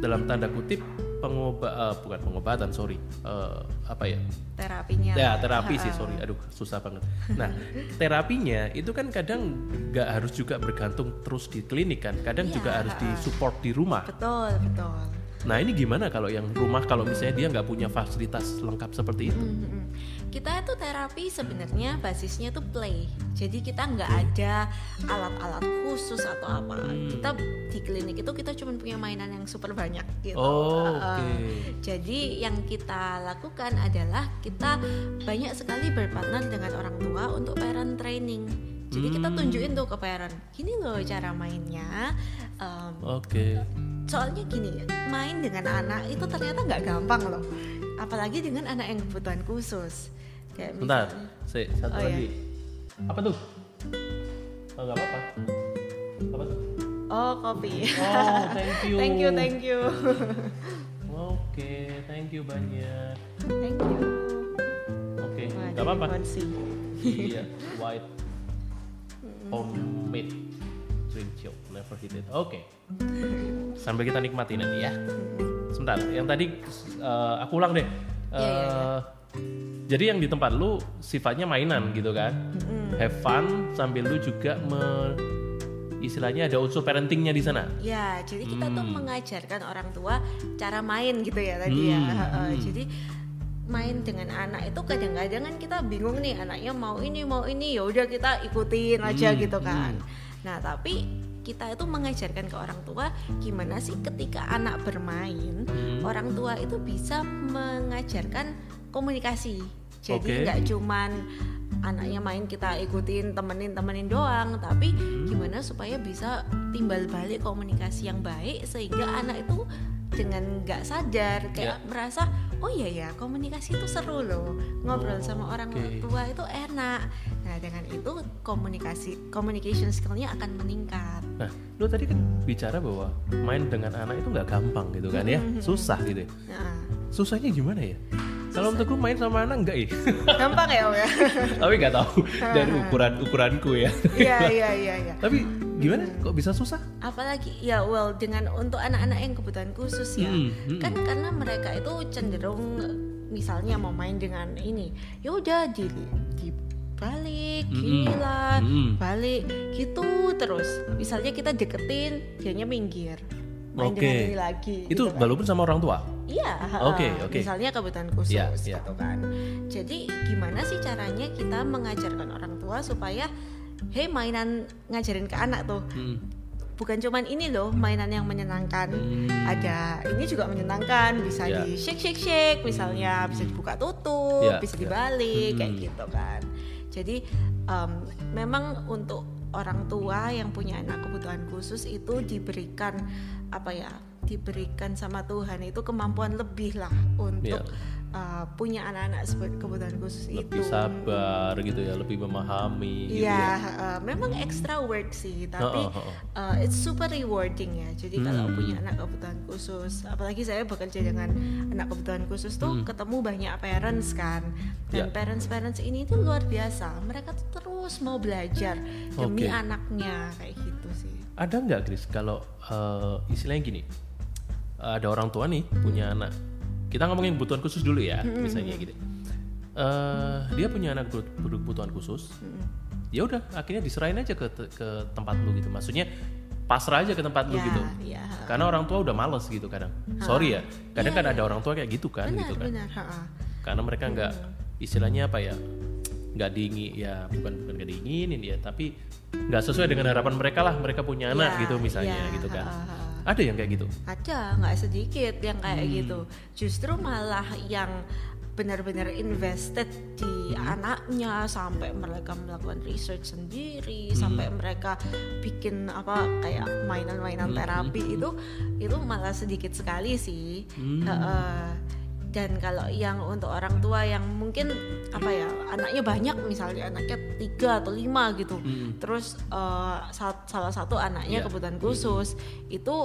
dalam tanda kutip pengobat eh, bukan pengobatan sorry Eh, apa ya? Terapinya. Ya terapi sih sorry aduh susah banget. Nah terapinya itu kan kadang nggak harus juga bergantung terus di klinik kan kadang Iya, juga harus di support di rumah. Betul betul nah ini gimana kalau yang rumah kalau misalnya dia nggak punya fasilitas lengkap seperti itu? Mm-mm. kita itu terapi sebenarnya basisnya tuh play. Jadi kita nggak ada alat-alat khusus atau apa. Hmm. kita di klinik itu kita cuma punya mainan yang super banyak gitu. Oh, oke. jadi yang kita lakukan adalah kita banyak sekali berpartner dengan orang tua untuk parent training. Jadi kita Hmm. tunjukin tuh ke parent gini loh cara mainnya. Um, oke soalnya gini main dengan anak itu ternyata nggak gampang loh. Apalagi dengan anak yang kebutuhan khusus. Kayak bentar saya satu Oh, iya. lagi. Apa tuh? Oh, nggak apa-apa. Apa tuh? Oh kopi. Oh thank you. Thank you thank you. Oke thank you banyak. Thank you. Oke Wah, nggak dari Fonsi. iya white homemade drink chill never hit it oke. Sambil kita nikmati nanti ya. Sebentar yang tadi eh, aku ulang deh. Iya, iya, iya. Eh, jadi yang di tempat lu sifatnya mainan gitu kan? Have fun sambil lu juga me- istilahnya ada unsur parentingnya di sana. Ya jadi kita tuh Hmm. mengajarkan orang tua cara main gitu ya tadi ya. Hmm, Heeh, hmm. jadi main dengan anak itu kadang-kadang kan kita bingung nih anaknya mau ini mau ini ya udah kita ikutin aja Hmm, gitu kan. nah tapi kita itu mengajarkan ke orang tua gimana sih ketika anak bermain Hmm. orang tua itu bisa mengajarkan komunikasi jadi nggak cuman anaknya main kita ikutin temenin temenin doang tapi Hmm. gimana supaya bisa timbal balik komunikasi yang baik sehingga anak itu dengan nggak sadar kayak Ya. merasa oh iya ya komunikasi itu seru loh ngobrol Oh, sama orang oke. tua itu enak dengan itu komunikasi communication skillnya akan meningkat Nah, lu tadi kan bicara bahwa main dengan anak itu nggak gampang gitu kan ya, susah gitu. ya. nah, Susahnya gimana ya? Kalau untuk gue main sama anak enggak ya? gampang ya om ya Tapi nggak tahu dari ukuran ukuranku ya. iya iya iya iya Tapi gimana? Kok bisa susah? apalagi ya well dengan untuk anak-anak yang kebutuhan khusus ya Hmm, hmm. kan karena mereka itu cenderung misalnya mau main dengan ini ya udah di dibalik Gini lah Mm-mm. balik gitu terus misalnya kita deketin dianya minggir main Oke. dengan ini lagi Itu gitu kan. walaupun sama orang tua. Iya, Oke, heeh. oke. misalnya kebutuhan khusus Iya, iya. gitu kan. Jadi gimana sih caranya kita mengajarkan orang tua supaya hey mainan ngajarin ke anak tuh Hmm. bukan cuman ini loh mainan yang menyenangkan. Hmm. Ada ini juga menyenangkan, bisa Iya. di shake shake shake misalnya, bisa dibuka tutup, Iya, bisa iya. dibalik kayak Hmm. gitu kan. Jadi em, memang untuk orang tua yang punya anak kebutuhan khusus itu diberikan apa ya? diberikan sama Tuhan itu kemampuan lebih lah untuk Iya. Uh, punya anak-anak kebutuhan khusus Lebih itu. sabar gitu ya, lebih memahami gitu Iya, ya. uh, memang extra work sih, tapi Heeh, heeh. uh, it's super rewarding ya. Jadi kalau Hmm. punya anak kebutuhan khusus, apalagi saya bekerja dengan anak kebutuhan khusus tuh Hmm. ketemu banyak parents kan, dan Ya. parents-parents ini tuh luar biasa. Mereka tuh terus mau belajar demi Oke. anaknya kayak gitu sih. Ada nggak, Chris? Kalau eh, istilahnya gini, ada orang tua nih punya anak. Kita ngomongin kebutuhan khusus dulu ya, misalnya gitu. Eh, dia punya anak berkebutuhan khusus. Ya udah, akhirnya diserahin aja ke ke tempat lu gitu. Maksudnya pasrah aja ke tempat lu Ya, gitu. ya. Karena orang tua udah males gitu kadang. Sorry ya, kadang kan ada orang tua kayak gitu kan, Benar, gitu kan. benar. ha-ha. Karena mereka nggak istilahnya apa ya, nggak diingin ya bukan bukan nggak diinginin ya, tapi nggak sesuai dengan harapan mereka lah. Mereka punya anak Ya, gitu misalnya ya, gitu kan. ha-ha. Ada yang kayak gitu. Ada, nggak sedikit yang kayak Hmm. gitu. Justru malah yang benar-benar invested di Hmm. anaknya sampai mereka melakukan research sendiri, Hmm. sampai mereka bikin apa kayak mainan-mainan Hmm, terapi itu itu malah sedikit sekali sih. Hmm. Heeh. Dan kalau yang untuk orang tua yang mungkin apa ya anaknya banyak misalnya anaknya tiga atau lima gitu Hmm. terus eh, sa- salah satu anaknya Iya. kebutuhan khusus itu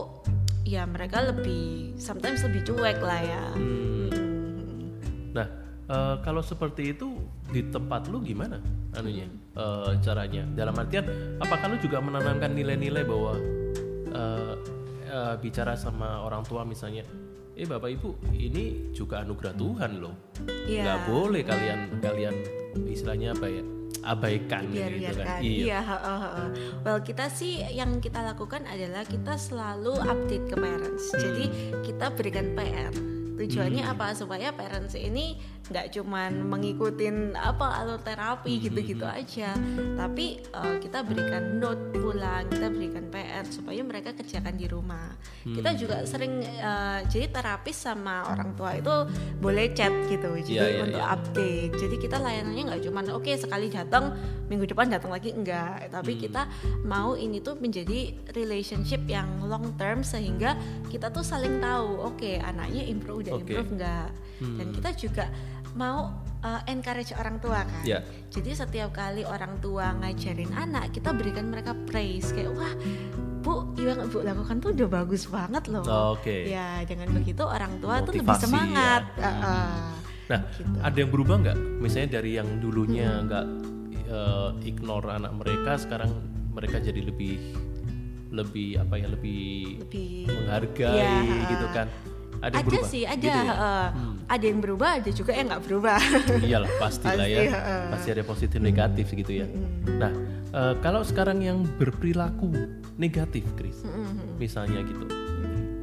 ya mereka lebih sometimes lebih cuek lah ya Hmm. Hmm. Nah, eh, kalau seperti itu di tempat lu gimana anunya eh, caranya dalam artian apakah lu juga menanamkan nilai-nilai bahwa eh, eh, bicara sama orang tua misalnya eh bapak ibu ini juga anugerah Tuhan loh. Iya. nggak boleh kalian kalian istilahnya apa ya abaikan biar gitu biarkan kan iya. Heeh, heeh. well kita sih yang kita lakukan adalah kita selalu update ke parents. Jadi Hmm. kita berikan PR tujuannya apa? Supaya parents ini nggak cuman mengikutin apa alur Hmm, terapi gitu-gitu aja tapi eh, kita berikan note pulang kita berikan PR supaya mereka kerjakan di rumah kita Hmm. juga sering eh, jadi terapis sama orang tua itu boleh chat gitu jadi Iya, iya, untuk iya. update. Jadi kita layanannya nggak cuman oke sekali datang minggu depan datang lagi enggak, tapi Hmm. kita mau ini tuh menjadi relationship yang long term sehingga kita tuh saling tahu oke anaknya improve udah Oke. improve enggak. Dan Hmm. kita juga mau uh, encourage orang tua kan. Ya. Jadi setiap kali orang tua ngajarin anak kita berikan mereka praise kayak wah Bu, yang Ibu lakukan tuh udah bagus banget loh. oke Ya, dengan begitu orang tua tuh lebih Motivasi, semangat. ya. Heeh. Nah, Gitu. ada yang berubah nggak? Misalnya dari yang dulunya nggak eh, ignore anak mereka, sekarang mereka jadi lebih lebih apa ya lebih lebih menghargai Ya. gitu kan? Ada yang ada berubah? sih ada Gitu ya? heeh. ada yang berubah ada juga yang nggak berubah Iyalah pasti lah ya, Pasti, heeh. pasti ada positif negatif gitu ya. Nah, eh, kalau sekarang yang berperilaku negatif, Chris, misalnya gitu,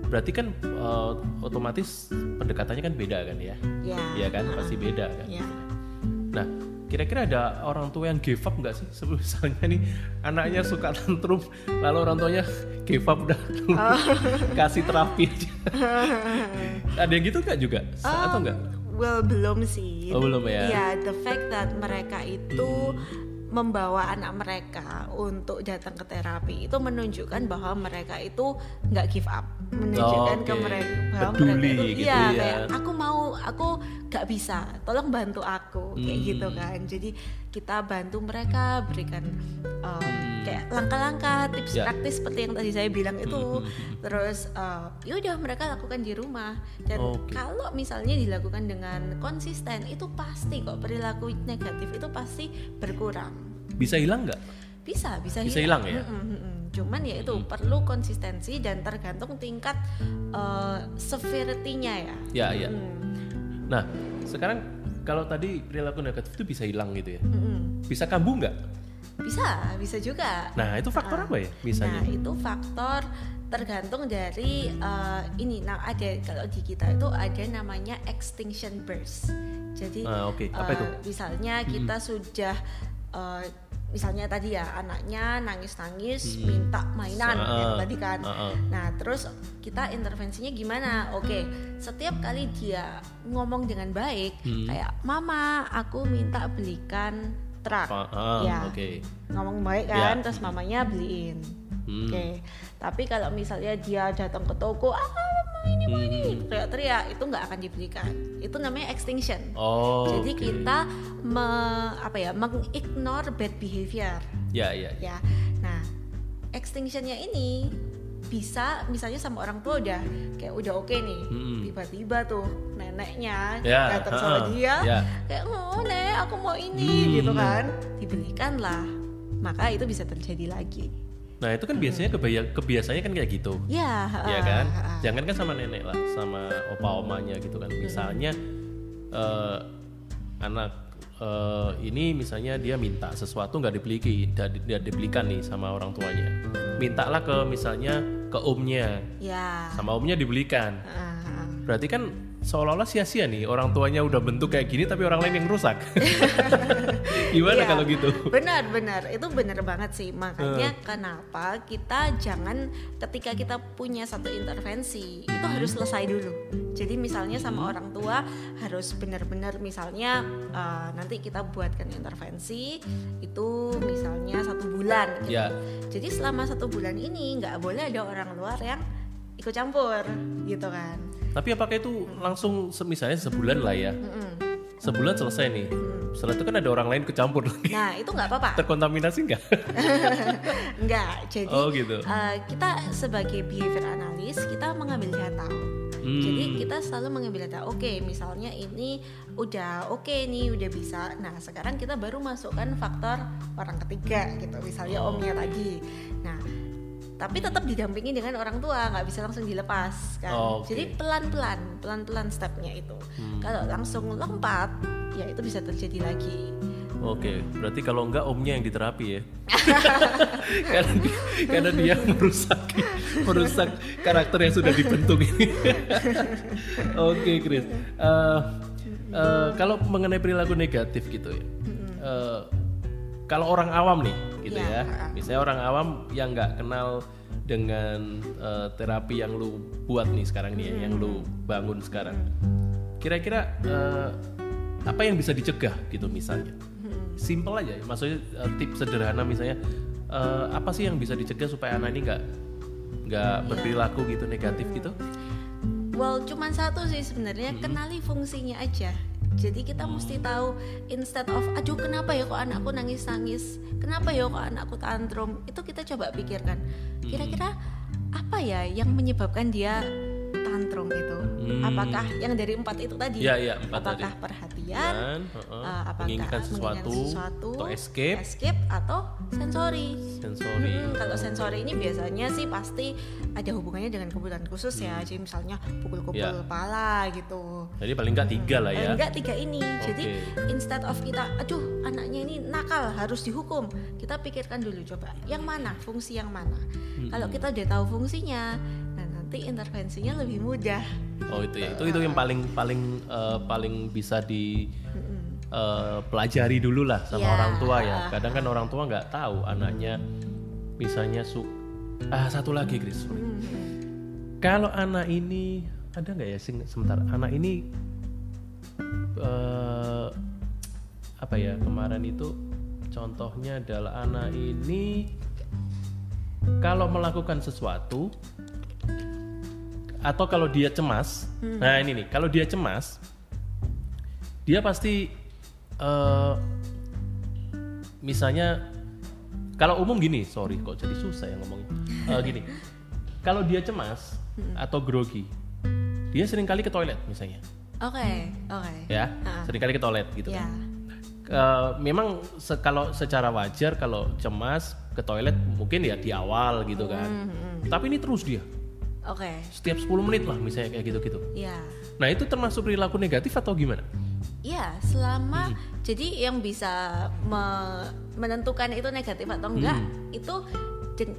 berarti kan eh, otomatis pendekatannya kan beda kan ya? ya Iya kan, pasti beda kan. ya Nah, kira-kira ada orang tua yang give up nggak sih? Sebelum misalnya nih anaknya suka tantrum, lalu orang tuanya give up udah Oh. kasih terapi aja. ada yang gitu nggak juga? Atau Um, nggak? well belum sih Oh, belum ya? Iya, the fact that mereka itu membawa anak mereka untuk datang ke terapi itu menunjukkan bahwa mereka itu nggak give up menunjukkan Oh, ke oke. mereka bahwa Peduli mereka itu gitu iya ya. kayak aku mau aku nggak bisa tolong bantu aku kayak Hmm. gitu kan jadi kita bantu mereka berikan um, Hmm. kayak langkah-langkah tips Ya. praktis seperti yang tadi saya bilang itu Hmm, hmm, hmm. terus uh, yaudah mereka lakukan di rumah dan Oke. kalau misalnya dilakukan dengan konsisten itu pasti kok perilaku negatif itu pasti berkurang Bisa hilang nggak? bisa bisa, Bisa hilang ya? Mm-mm, mm-mm. cuman ya itu perlu konsistensi dan tergantung tingkat uh, severity-nya ya Ya, ya. Mm, Nah, sekarang kalau tadi perilaku negatif itu bisa hilang gitu ya? mm-mm. Bisa kambuh nggak? bisa bisa juga Nah, itu faktor Ah. apa ya? Misalnya? Nah itu faktor tergantung dari uh, ini. Nah ada kalau di kita itu ada namanya extinction burst. Jadi Ah, oke. Apa uh, itu? misalnya kita sudah uh, misalnya tadi ya anaknya nangis-nangis minta mainan yang ah. tadi kan. Ah, ah. Nah terus kita intervensinya gimana? Oke setiap kali dia ngomong dengan baik Hmm. kayak mama aku minta belikan truk. Pa- ah, Ya Oke. ngomong baik kan terus mamanya beliin Hmm. oke tapi kalau misalnya dia datang ke toko ah mau ini mau ini Hmm. teriak-teriak itu nggak akan dibelikan itu namanya extinction Oh. jadi oke. kita me- apa ya mengignore bad behavior Ya, ya. ya. ya nah extinctionnya ini bisa misalnya sama orang tua udah kayak udah oke nih Mm-mm. tiba-tiba tuh neneknya Ya, datang sama ha-ha, dia ya. kayak oh nek aku mau ini Hmm. gitu kan dibelikan lah maka itu bisa terjadi lagi Nah, itu kan biasanya kebaya- kebiasaannya kan kayak gitu. ya ya ha-ha, kan? ha-ha. jangan kan sama nenek lah sama opa omanya gitu kan. Misalnya eh, anak eh, ini misalnya dia minta sesuatu nggak dibeli tidak dibelikan nih sama orang tuanya. Mintalah ke misalnya ke omnya. Ya sama omnya dibelikan. Ha-ha. berarti kan seolah-olah sia-sia nih orang tuanya udah bentuk kayak gini tapi orang lain yang rusak. Gimana Iya. kalau gitu? Benar benar. Itu benar banget sih. Makanya kenapa kita jangan ketika kita punya satu intervensi itu harus selesai dulu. Jadi misalnya sama orang tua harus benar-benar misalnya eh, nanti kita buatkan intervensi itu misalnya satu bulan gitu. ya. Jadi selama satu bulan ini nggak boleh ada orang luar yang ikut campur gitu kan tapi apakah itu langsung misalnya sebulan lah ya Mm-mm. sebulan selesai nih setelah itu kan ada orang lain kecampur lagi nah itu nggak apa-apa terkontaminasi nggak? Enggak, jadi Oh, gitu. eh, kita sebagai behavior analis kita mengambil data. Jadi kita selalu mengambil data. Oke, misalnya ini udah oke nih, udah bisa. Nah, sekarang kita baru masukkan faktor orang ketiga gitu. Misalnya omnya tadi. Nah, tapi tetap didampingi dengan orang tua, nggak bisa langsung dilepas kan. Oh, oke. Jadi pelan-pelan, pelan-pelan stepnya itu. Kalau langsung lompat, ya itu bisa terjadi lagi. Oke, berarti kalau enggak omnya yang diterapi ya. karena, dia, karena dia merusak merusak karakter yang sudah dibentuk ini. Oke, Chris. Eh, eh, kalau mengenai perilaku negatif gitu ya. eh, kalau orang awam nih, gitu Iya, ya. Misalnya orang awam yang nggak kenal dengan eh, terapi yang lu buat nih sekarang nih, ya, yang lu bangun sekarang. Kira-kira eh, apa yang bisa dicegah gitu misalnya? Simple aja, ya. maksudnya eh, tips sederhana misalnya eh, apa sih yang bisa dicegah supaya anak ini nggak nggak berperilaku gitu negatif gitu? Well, cuman satu sih sebenarnya kenali fungsinya aja. Jadi kita mesti tahu instead of aduh kenapa ya kok anakku nangis-nangis, kenapa ya kok anakku tantrum, itu kita coba pikirkan. Kira-kira apa ya yang menyebabkan dia tantrum itu? Apakah yang dari empat itu tadi? Iya, iya, empat apakah tadi. perhatian? Dan, heeh, uh, apakah menginginkan sesuatu, atau escape. escape atau sensori? Sensori. Hmm, kalau sensori ini biasanya sih pasti ada hubungannya dengan kebutuhan khusus ya. Jadi misalnya pukul-pukul Hmm. Ya. kepala gitu. Jadi paling nggak tiga lah ya. Enggak tiga ini. Jadi Oke. instead of kita, aduh anaknya ini nakal harus dihukum, kita pikirkan dulu coba yang mana fungsi yang mana. Hmm. Kalau kita udah tahu fungsinya, nanti intervensinya lebih mudah. Oh itu ya, itu itu yang paling paling eh, paling bisa di eh, pelajari dulu lah sama Ya. orang tua ya. Kadang kan orang tua nggak tahu anaknya misalnya su ah satu lagi Chris. sorry. Kalau anak ini ada nggak ya sing sebentar anak ini eh, apa ya kemarin itu contohnya adalah anak ini kalau melakukan sesuatu atau kalau dia cemas, nah ini nih, kalau dia cemas, dia pasti eh, misalnya kalau umum gini, sorry kok jadi susah ya ngomongnya, Eh, gini, kalau dia cemas atau grogi, dia sering kali ke toilet misalnya, Oke, oke. ya, Ah. sering kali ke toilet gitu. Ya. Eh, memang se- kalau secara wajar kalau cemas ke toilet mungkin ya di awal gitu kan, tapi ini terus dia Oke. setiap 10 menit lah misalnya kayak gitu-gitu. Ya. Nah itu termasuk perilaku negatif atau gimana? Iya, selama Hmm. jadi yang bisa me- menentukan itu negatif atau enggak Hmm. itu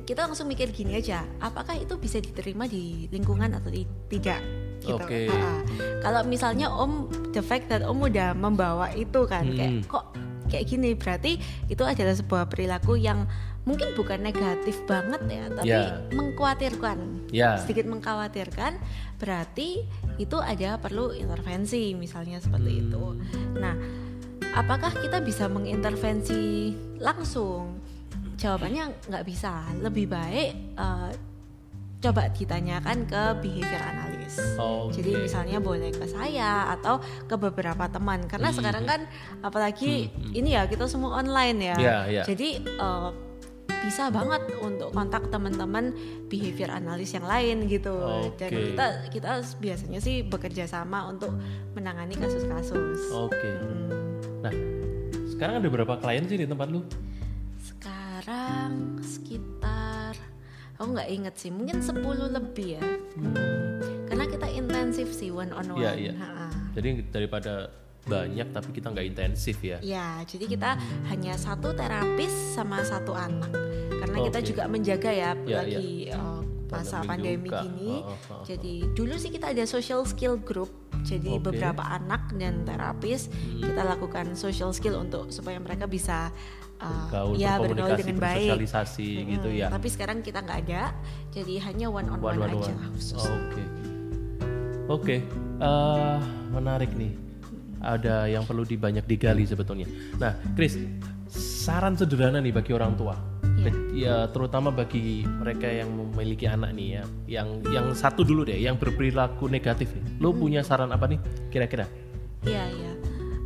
kita langsung mikir gini aja, apakah itu bisa diterima di lingkungan atau di- tidak? Gitu. Oke. Ha-ha. Kalau misalnya Om the fact that Om udah membawa itu kan Hmm. kayak kok kayak gini berarti itu adalah sebuah perilaku yang mungkin bukan negatif banget ya, tapi Ya. mengkhawatirkan Ya. sedikit mengkhawatirkan berarti itu ada perlu intervensi misalnya seperti Hmm. itu nah apakah kita bisa mengintervensi langsung jawabannya nggak bisa lebih baik eh, coba ditanyakan ke behavior analis Oke. jadi misalnya boleh ke saya atau ke beberapa teman karena Hmm. sekarang kan apalagi ini ya kita semua online ya. Ya, ya. Jadi eh, bisa banget untuk kontak teman-teman behavior analis yang lain gitu. Dan Oke. kita kita biasanya sih bekerja sama untuk menangani kasus-kasus. Oke. Hmm, Nah, sekarang ada berapa klien sih di tempat lu? sekarang sekitar aku nggak inget sih mungkin 10 lebih ya. Hmm, Karena kita intensif sih one on one. Iya, iya. Jadi daripada banyak tapi kita nggak intensif ya. Ya, jadi kita hanya satu terapis sama satu anak. Karena kita Oke. juga menjaga ya, Ya, lagi eh, masa Pandemi pandemi juga. gini. Oh, oh, oh. Jadi dulu sih kita ada social skill group. Jadi Oke. beberapa anak dan terapis kita lakukan social skill untuk supaya mereka bisa eh, Gaul, ya bergaul dengan baik. bersosialisasi gitu Hmm, ya. Tapi sekarang kita nggak ada, jadi hanya one on one, One, one, aja one. khusus. Oke. Oke. Eh, menarik nih. Ada yang perlu dibanyak digali sebetulnya. Nah, Chris, saran sederhana nih bagi orang tua. Ke- Ya, terutama bagi mereka yang memiliki anak nih ya. Yang yang satu dulu deh, yang berperilaku negatif nih. Lo punya saran apa nih kira-kira? Iya, iya.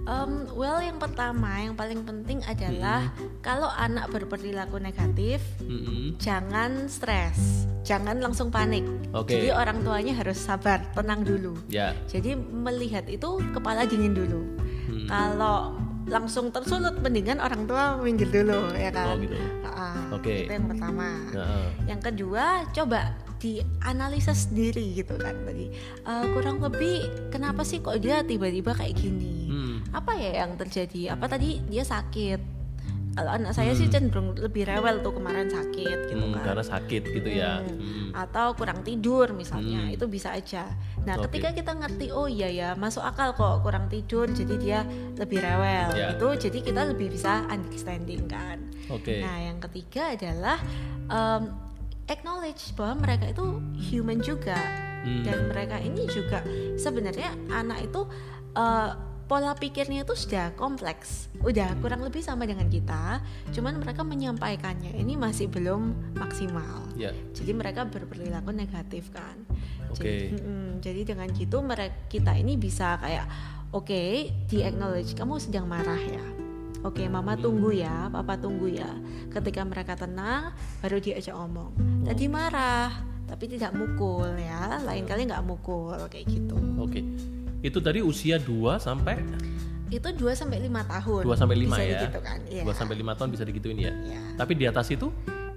Um, well, yang pertama, yang paling penting adalah kalau anak berperilaku negatif, Mm-mm. jangan stres, jangan langsung panik. Oke. Jadi orang tuanya harus sabar, tenang dulu. Ya. Jadi melihat itu kepala dingin dulu. Hmm. Kalau langsung tersulut, mendingan orang tua minggir dulu, ya kan? Oh, gitu. Ah, Oke. Itu yang pertama. Nah, Yang kedua, coba dianalisa sendiri gitu kan tadi. Eh, kurang lebih kenapa sih kok dia tiba-tiba kayak gini? Hmm. Apa ya yang terjadi? Apa tadi dia sakit? Kalau anak saya sih cenderung lebih rewel tuh kemarin sakit gitu Hmm, kan. karena sakit gitu ya. Hmm. Hmm. Atau kurang tidur misalnya, Hmm. itu bisa aja. Nah, Oke. ketika kita ngerti oh iya ya, masuk akal kok kurang tidur jadi dia lebih rewel. Ya. Itu jadi kita lebih bisa understanding kan. Oke. Nah, yang ketiga adalah um, acknowledge bahwa mereka itu human juga Hmm. dan mereka ini juga sebenarnya anak itu uh, pola pikirnya itu sudah kompleks, udah kurang lebih sama dengan kita, cuman mereka menyampaikannya ini masih belum maksimal. Ya. Jadi mereka berperilaku negatif kan. Oke. Jadi, mm-mm, jadi dengan gitu mereka kita ini bisa kayak oke di acknowledge kamu sedang marah ya. Oke, mama tunggu ya, papa tunggu ya. Ketika mereka tenang, baru diajak omong. Tadi marah, tapi tidak mukul ya. Lain kali nggak mukul kayak gitu. Oke. Itu tadi usia 2 sampai Itu 2 sampai 5 tahun. 2 sampai 5 bisa ya. Gitu kan. Iya. 2 sampai 5 tahun bisa digituin ya. Iya. Tapi di atas itu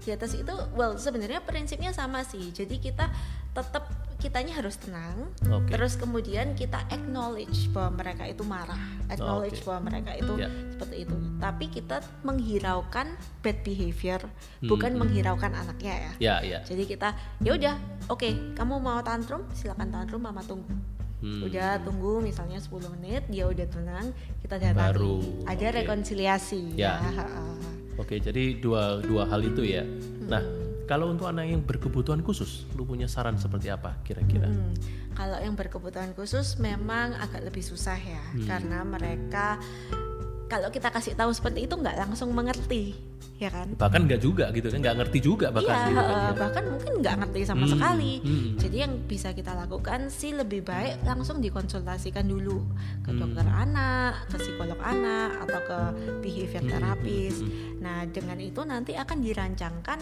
di atas itu well sebenarnya prinsipnya sama sih jadi kita tetap kitanya harus tenang Oke. terus kemudian kita acknowledge bahwa mereka itu marah acknowledge Oke. bahwa mereka itu Ya. seperti itu tapi kita menghiraukan bad behavior Hmm. bukan menghiraukan anaknya ya ya ya. jadi kita ya udah oke kamu mau tantrum silakan tantrum mama tunggu Hmm. udah tunggu misalnya 10 menit dia udah tenang kita datangi Baru, ada oke. rekonsiliasi Ya. ya Oke, jadi dua dua hal itu ya. Nah, kalau untuk anak yang berkebutuhan khusus, lu punya saran seperti apa kira-kira? Hmm, Kalau yang berkebutuhan khusus memang agak lebih susah ya, Hmm. karena mereka kalau kita kasih tahu seperti itu nggak langsung mengerti, ya kan? Bahkan nggak juga gitu kan, nggak ngerti juga bahkan Iya, gitu kan. ya. bahkan mungkin nggak ngerti sama Hmm, sekali. hmm. Jadi yang bisa kita lakukan sih lebih baik langsung dikonsultasikan dulu ke Hmm. dokter anak, ke psikolog anak, atau ke behavior Hmm, terapis. hmm, hmm. Nah dengan itu nanti akan dirancangkan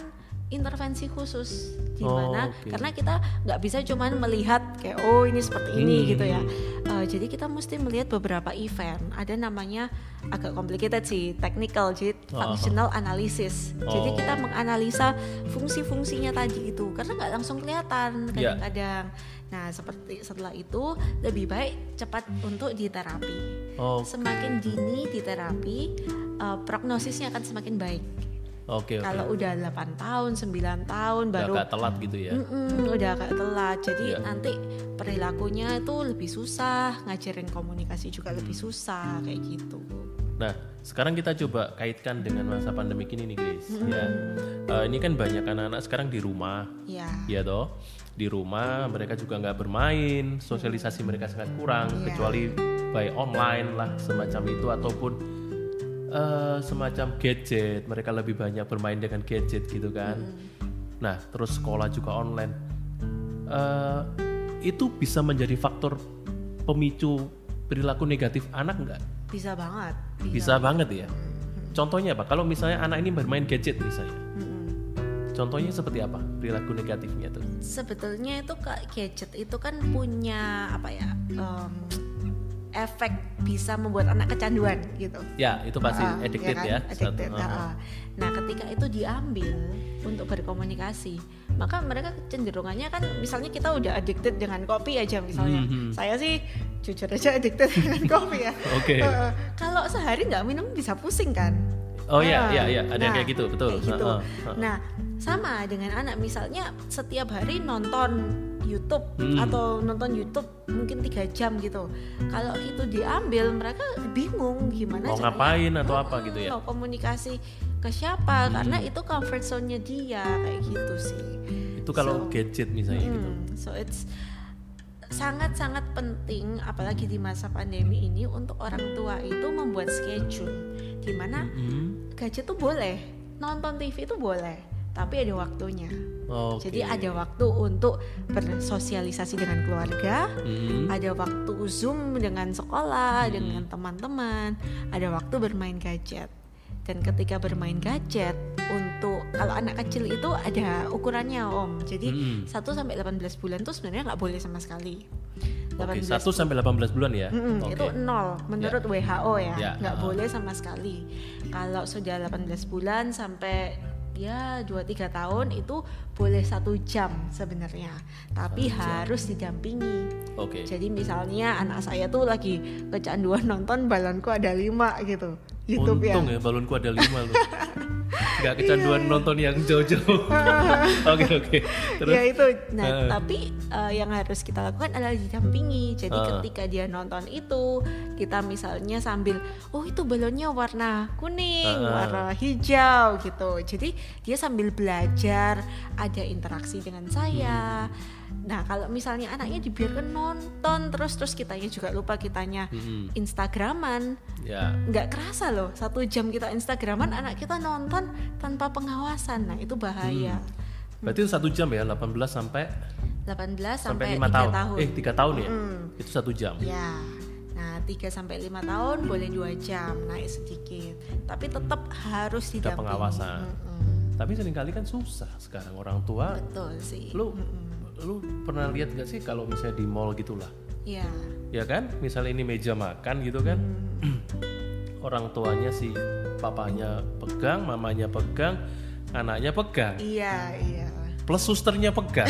intervensi khusus di Oh, mana oke. karena kita nggak bisa cuman melihat kayak oh ini seperti ini Hmm. gitu ya. Eh, jadi kita mesti melihat beberapa event. Ada namanya agak complicated sih, technical, jadi Oh. functional analysis. Jadi Oh. kita menganalisa fungsi-fungsinya tadi itu karena nggak langsung kelihatan Ya. kadang-kadang. Nah seperti setelah itu lebih baik cepat untuk diterapi. Oh, Semakin dini diterapi, eh, prognosisnya akan semakin baik. Oke oke. Kalau udah 8 tahun, 9 tahun Udah baru agak telat gitu ya. Mm-mm, udah agak telat. Jadi Iya. nanti perilakunya itu lebih susah, ngajarin komunikasi juga lebih susah kayak gitu. Nah, sekarang kita coba kaitkan dengan masa pandemi ini nih, guys. Hmm. Ya, Eh, ini kan banyak anak-anak sekarang di rumah, Ya. ya toh. Di rumah mereka juga nggak bermain, sosialisasi mereka sangat kurang, Iya. kecuali by online lah semacam itu ataupun eh, semacam gadget. Mereka lebih banyak bermain dengan gadget gitu kan. Nah, terus sekolah juga online. Eh, itu bisa menjadi faktor pemicu perilaku negatif anak nggak? Bisa banget. Bisa banget ya. Contohnya apa? Kalau misalnya anak ini bermain gadget misalnya, contohnya seperti apa perilaku negatifnya tuh? Sebetulnya itu kak gadget itu kan punya apa ya? em, efek bisa membuat anak kecanduan gitu. Ya itu pasti Ah, addicted kan? ya. Addicted, Satu, ah, ah. ah. Nah, ketika itu diambil untuk berkomunikasi, maka mereka kecenderungannya kan misalnya kita udah addicted dengan kopi aja misalnya. Mhm. Saya sih jujur aja addicted dengan kopi ya. Oke. Eh, kalau sehari nggak minum bisa pusing kan? Oh iya Ah, iya iya ada yang nah, kayak gitu betul. kayak gitu. Ah. Nah, sama dengan anak misalnya setiap hari nonton YouTube Hmm. atau nonton YouTube mungkin tiga jam gitu. Kalau itu diambil mereka bingung gimana Mau caranya ngapain atau Mm-mm, apa gitu ya? Mau komunikasi ke siapa Hmm. karena itu comfort zone-nya dia kayak gitu sih. Itu kalau So, gadget misalnya gitu. Hmm, so it's sangat-sangat penting apalagi di masa pandemi ini untuk orang tua itu membuat schedule di mana Hmm. gadget tuh boleh, nonton TV itu boleh, tapi ada waktunya. Oke. Jadi ada waktu untuk bersosialisasi dengan keluarga, Hmm. ada waktu zoom dengan sekolah, dengan teman-teman, ada waktu bermain gadget. Dan ketika bermain gadget untuk kalau anak kecil itu ada ukurannya om. Jadi Hmm. 1 sampai 18 bulan tuh sebenarnya nggak boleh sama sekali. Oke, 18 1 sampai 18 bulan ya. Mm-mm, Oke. itu nol menurut WHO ya, Ya, nggak ah. boleh sama sekali. Kalau sudah 18 bulan sampai ya 2-3 tahun itu boleh satu jam sebenarnya, tapi Satu jam. harus didampingi. Oke. Jadi misalnya anak saya tuh lagi kecanduan nonton balonku ada lima gitu, YouTube Untung ya. ya balonku ada lima loh. Gak kecanduan nonton yang jauh-jauh. Oke oke. Terus. ya itu nah Eh. tapi eh, yang harus kita lakukan adalah didampingi jadi Ah. ketika dia nonton itu kita misalnya sambil oh itu balonnya warna kuning Ah. warna hijau gitu jadi dia sambil belajar ada interaksi dengan saya nah kalau misalnya anaknya dibiarkan nonton terus terus kitanya juga lupa kitanya Mm-mm. instagraman Ya. nggak kerasa loh satu jam kita instagraman anak kita nonton tanpa pengawasan nah itu bahaya Berarti itu satu jam ya, 18 sampai 18 sampai sampai, 5 3 tahun. tahun. Eh, 3 tahun ya? Mm. Itu satu jam. Ya. Nah, 3 sampai 5 tahun boleh 2 jam, naik sedikit. Tapi tetap harus Ada didampingi. pengawasan. Mm-mm. Tapi sering kali kan susah sekarang orang tua. Betul sih. Lu lu pernah lihat gak sih kalau misalnya di mall gitulah? Iya. Ya kan? Misalnya ini meja makan gitu kan. Mm. orang tuanya si papanya pegang, mamanya pegang, anaknya pegang. Iya, iya. Plus susternya pegang.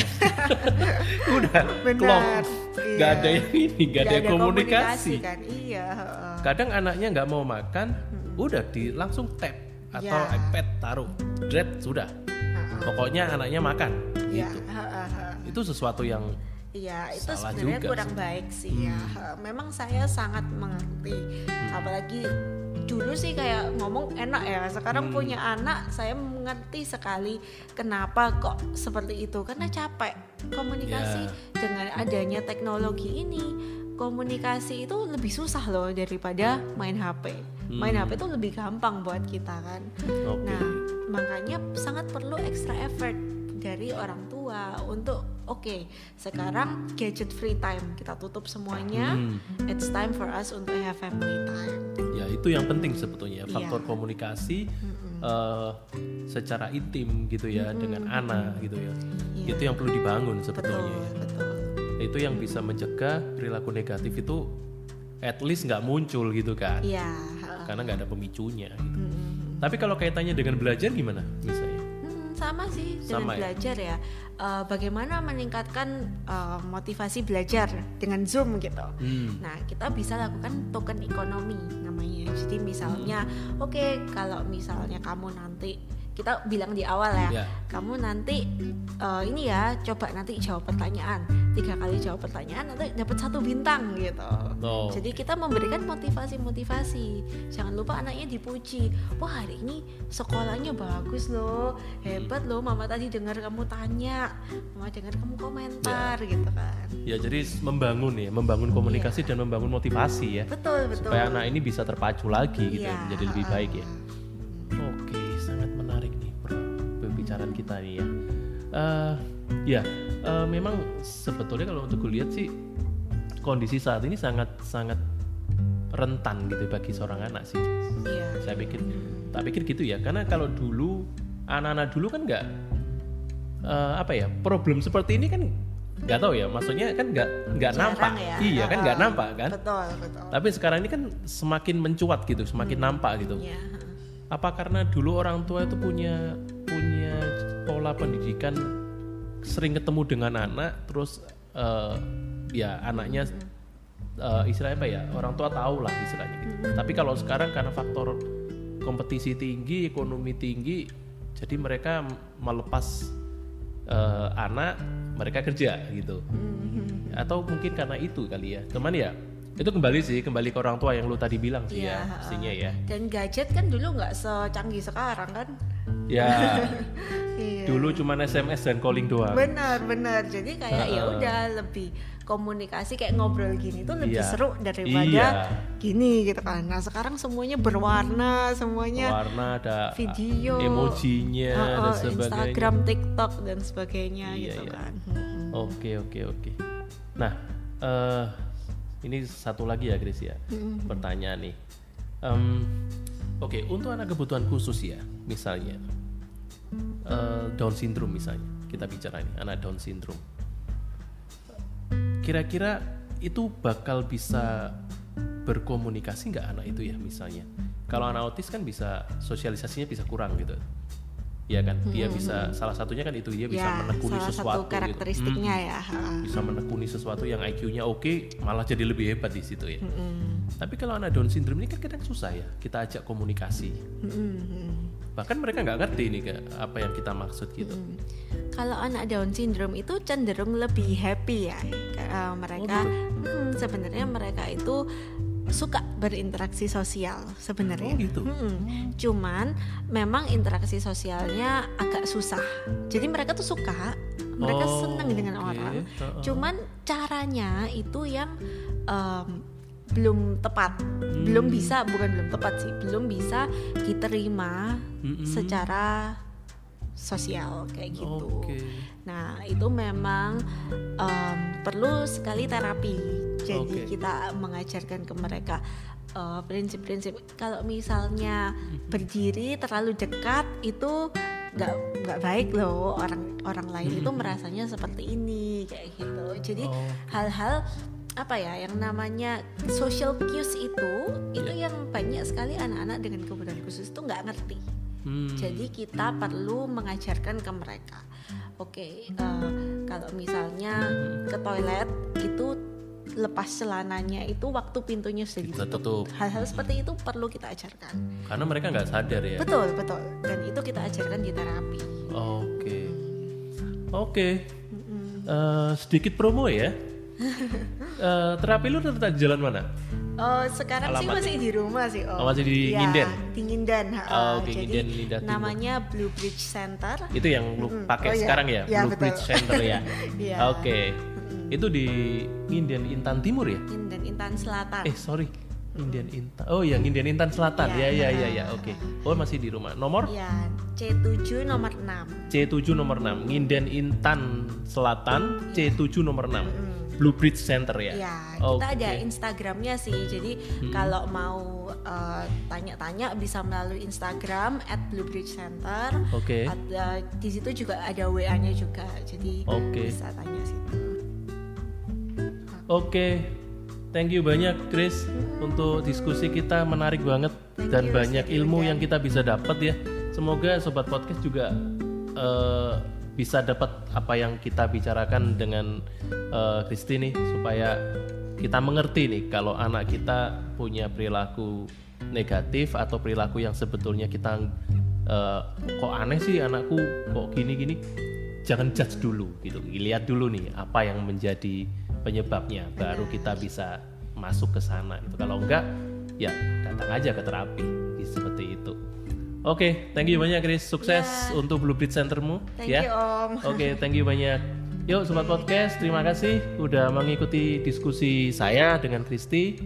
Udah Benar, klop. iya. Gak ada yang ini, gak, ada, yang komunikasi. kan. Iya. Kadang anaknya nggak mau makan, udah di langsung tap atau Ya. iPad taruh, dread sudah. Pokoknya anaknya makan. Iya, Gitu. Itu sesuatu yang Iya, itu Salah sebenarnya juga kurang baik sih ya. Hmm. Memang saya sangat mengerti. Apalagi dulu sih kayak ngomong enak ya. Sekarang Hmm. punya anak, saya mengerti sekali kenapa kok seperti itu. Karena capek komunikasi Ya. dengan adanya teknologi ini. Komunikasi itu lebih susah loh daripada main HP. Main Hmm. HP itu lebih gampang buat kita kan. oke. Nah, makanya sangat perlu extra effort dari orang tua untuk oke, sekarang gadget free time kita tutup semuanya. Hmm. It's time for us untuk have family time. Ya itu yang penting sebetulnya Iya. faktor komunikasi eh, secara intim gitu ya dengan anak gitu ya. Iya. Itu yang perlu dibangun Betul, sebetulnya. betul. Itu yang bisa mencegah perilaku negatif itu at least nggak muncul gitu kan. Iya. Karena nggak ada pemicunya. Gitu. Hmm, Tapi kalau kaitannya dengan belajar gimana misalnya? hmm, sama sih dengan Sama ya? belajar ya. Eh, bagaimana meningkatkan eh, motivasi belajar dengan Zoom gitu. Hmm. Nah, kita bisa lakukan token ekonomi namanya. Jadi misalnya, oke kalau misalnya kamu nanti kita bilang di awal ya, Ya. kamu nanti eh, ini ya coba nanti jawab pertanyaan tiga kali jawab pertanyaan nanti dapat satu bintang gitu. Oh, Jadi kita memberikan motivasi-motivasi. Jangan lupa anaknya dipuji. Wah hari ini sekolahnya bagus loh, hebat loh. Mama tadi dengar kamu tanya, mama dengar kamu komentar gitu kan. Ya jadi membangun ya, membangun komunikasi dan membangun motivasi ya. Betul betul. Supaya anak ini bisa terpacu lagi gitu Iya, ya, menjadi lebih baik ya. Pembicaraan kita nih ya. Eh, ya, eh, memang sebetulnya kalau untuk kulihat sih kondisi saat ini sangat sangat rentan gitu bagi seorang anak sih. Iya. Saya pikir, tak pikir gitu ya. Karena kalau dulu anak-anak dulu kan nggak eh, apa ya problem seperti ini kan nggak tahu ya. Maksudnya kan nggak nggak nampak. ya. Iya kan nggak Heeh. nampak kan. Betul betul. Tapi sekarang ini kan semakin mencuat gitu, semakin nampak gitu. Heeh. Apa karena dulu orang tua itu punya pola pendidikan sering ketemu dengan anak, terus eh, ya anaknya eh, istilahnya apa ya orang tua tahu lah istilahnya gitu. Tapi kalau sekarang karena faktor kompetisi tinggi, ekonomi tinggi, jadi mereka melepas eh, anak mereka kerja gitu. Atau mungkin karena itu kali ya. Cuman ya itu kembali sih kembali ke orang tua yang lu tadi bilang sih Iya, ya pastinya ya. Dan gadget kan dulu nggak secanggih sekarang kan. Ya, Iya. Dulu cuma SMS dan calling doang. Benar, benar. Jadi kayak ya Heeh. udah lebih komunikasi kayak ngobrol gini tuh lebih Iya. seru daripada Iya. gini gitu kan. Nah, sekarang semuanya berwarna, semuanya Warna ada video, emojinya Heeh, dan sebagainya. Instagram, TikTok dan sebagainya Iya, gitu iya. kan. Oke oke oke. Nah, eh ini satu lagi ya Chris ya. Pertanyaan nih. Em, Oke, untuk anak kebutuhan khusus ya, misalnya eh, Down syndrome misalnya, kita bicara nih anak Down syndrome. Kira-kira itu bakal bisa berkomunikasi nggak anak itu ya misalnya? Kalau anak autis kan bisa sosialisasinya bisa kurang gitu. Ya kan, dia bisa salah satunya kan itu dia bisa ya, menekuni salah sesuatu satu karakteristiknya gitu. ya. ha. bisa menekuni sesuatu yang IQ-nya oke malah jadi lebih hebat di situ ya. Mm-mm. Tapi kalau anak Down syndrome ini kan kadang susah ya kita ajak komunikasi. Mm-mm. Bahkan mereka nggak ngerti nih apa yang kita maksud gitu. Kalau anak Down syndrome itu cenderung lebih happy ya. Eh, mereka Oh, mm, sebenarnya mereka itu suka berinteraksi sosial sebenarnya. Oh, gitu. Mm-mm. Cuman memang interaksi sosialnya agak susah. Jadi mereka tuh suka, mereka Oh, senang dengan oke. orang. Heeh. Cuman caranya itu yang em, belum tepat, Hmm. belum bisa, bukan belum tepat sih, belum bisa diterima Mm-mm. secara sosial kayak gitu. Oke. Nah itu memang em, perlu sekali terapi. Jadi Oke. kita mengajarkan ke mereka eh, prinsip-prinsip. Kalau misalnya berdiri terlalu dekat itu nggak nggak baik loh orang orang lain itu merasanya seperti ini kayak gitu. Jadi Oh. hal-hal apa ya yang namanya social cues itu itu Iya. yang banyak sekali anak-anak dengan kebutuhan khusus itu nggak ngerti. Hmm. Jadi kita perlu mengajarkan ke mereka. Oke, eh, kalau misalnya ke toilet itu lepas celananya itu waktu pintunya sudah Kita ditutup. tutup. Hal-hal seperti itu perlu kita ajarkan. Karena mereka nggak sadar ya. Betul, betul. Dan itu kita ajarkan di terapi. Oke. Oke. Eh, sedikit promo ya. Eh, terapi lu terletak di jalan mana? Oh, sekarang sih Alamatnya. masih di rumah sih. Oh, Oh, masih di Ya, Nginden? Di Nginden. Oh, oke, Jadi Nginden, Timur. namanya Blue Bridge Center. Itu yang lu Mm-mm. pakai Oh, iya. sekarang ya, Iya, Blue betul. Bridge Center ya. Iya. Oke. Itu di Nginden Intan Timur ya? Nginden Intan Selatan. Eh sorry, Indian Intan. Oh ya, Indian Intan Selatan. Ya Iya. ya ya ya. Oke. Oh masih di rumah. Nomor Ya, C7 nomor 6. C7 nomor 6. Nginden Intan Selatan C7 nomor 6. Blue Bridge Center ya. Ya, kita Oke. ada Instagramnya sih. Jadi kalau mau eh, tanya-tanya bisa melalui Instagram @bluebridgecenter. Oke. Ada di situ juga ada WA-nya juga. Jadi Oke. bisa tanya situ. Oke. Thank you banyak Chris untuk diskusi kita menarik banget Thank dan you, banyak ilmu yang kita bisa dapat ya. Semoga sobat podcast juga eh, bisa dapat apa yang kita bicarakan dengan eh, Kristi nih supaya kita mengerti nih kalau anak kita punya perilaku negatif atau perilaku yang sebetulnya kita eh, kok aneh sih anakku kok gini-gini jangan judge dulu gitu lihat dulu nih apa yang menjadi penyebabnya baru kita bisa masuk ke sana gitu. Kalau enggak ya datang aja ke terapi seperti itu. Oke thank you banyak Chris. Sukses untuk Blue Bridge Centermu Thank ya. you Om. oke thank you banyak. Yuk sobat podcast terima kasih udah mengikuti diskusi saya dengan Kristi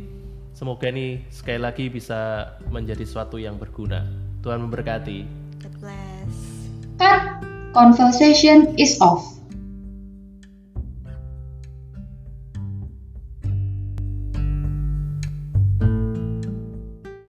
semoga ini sekali lagi bisa menjadi sesuatu yang berguna. Tuhan memberkati. God bless. Cut. Conversation is off.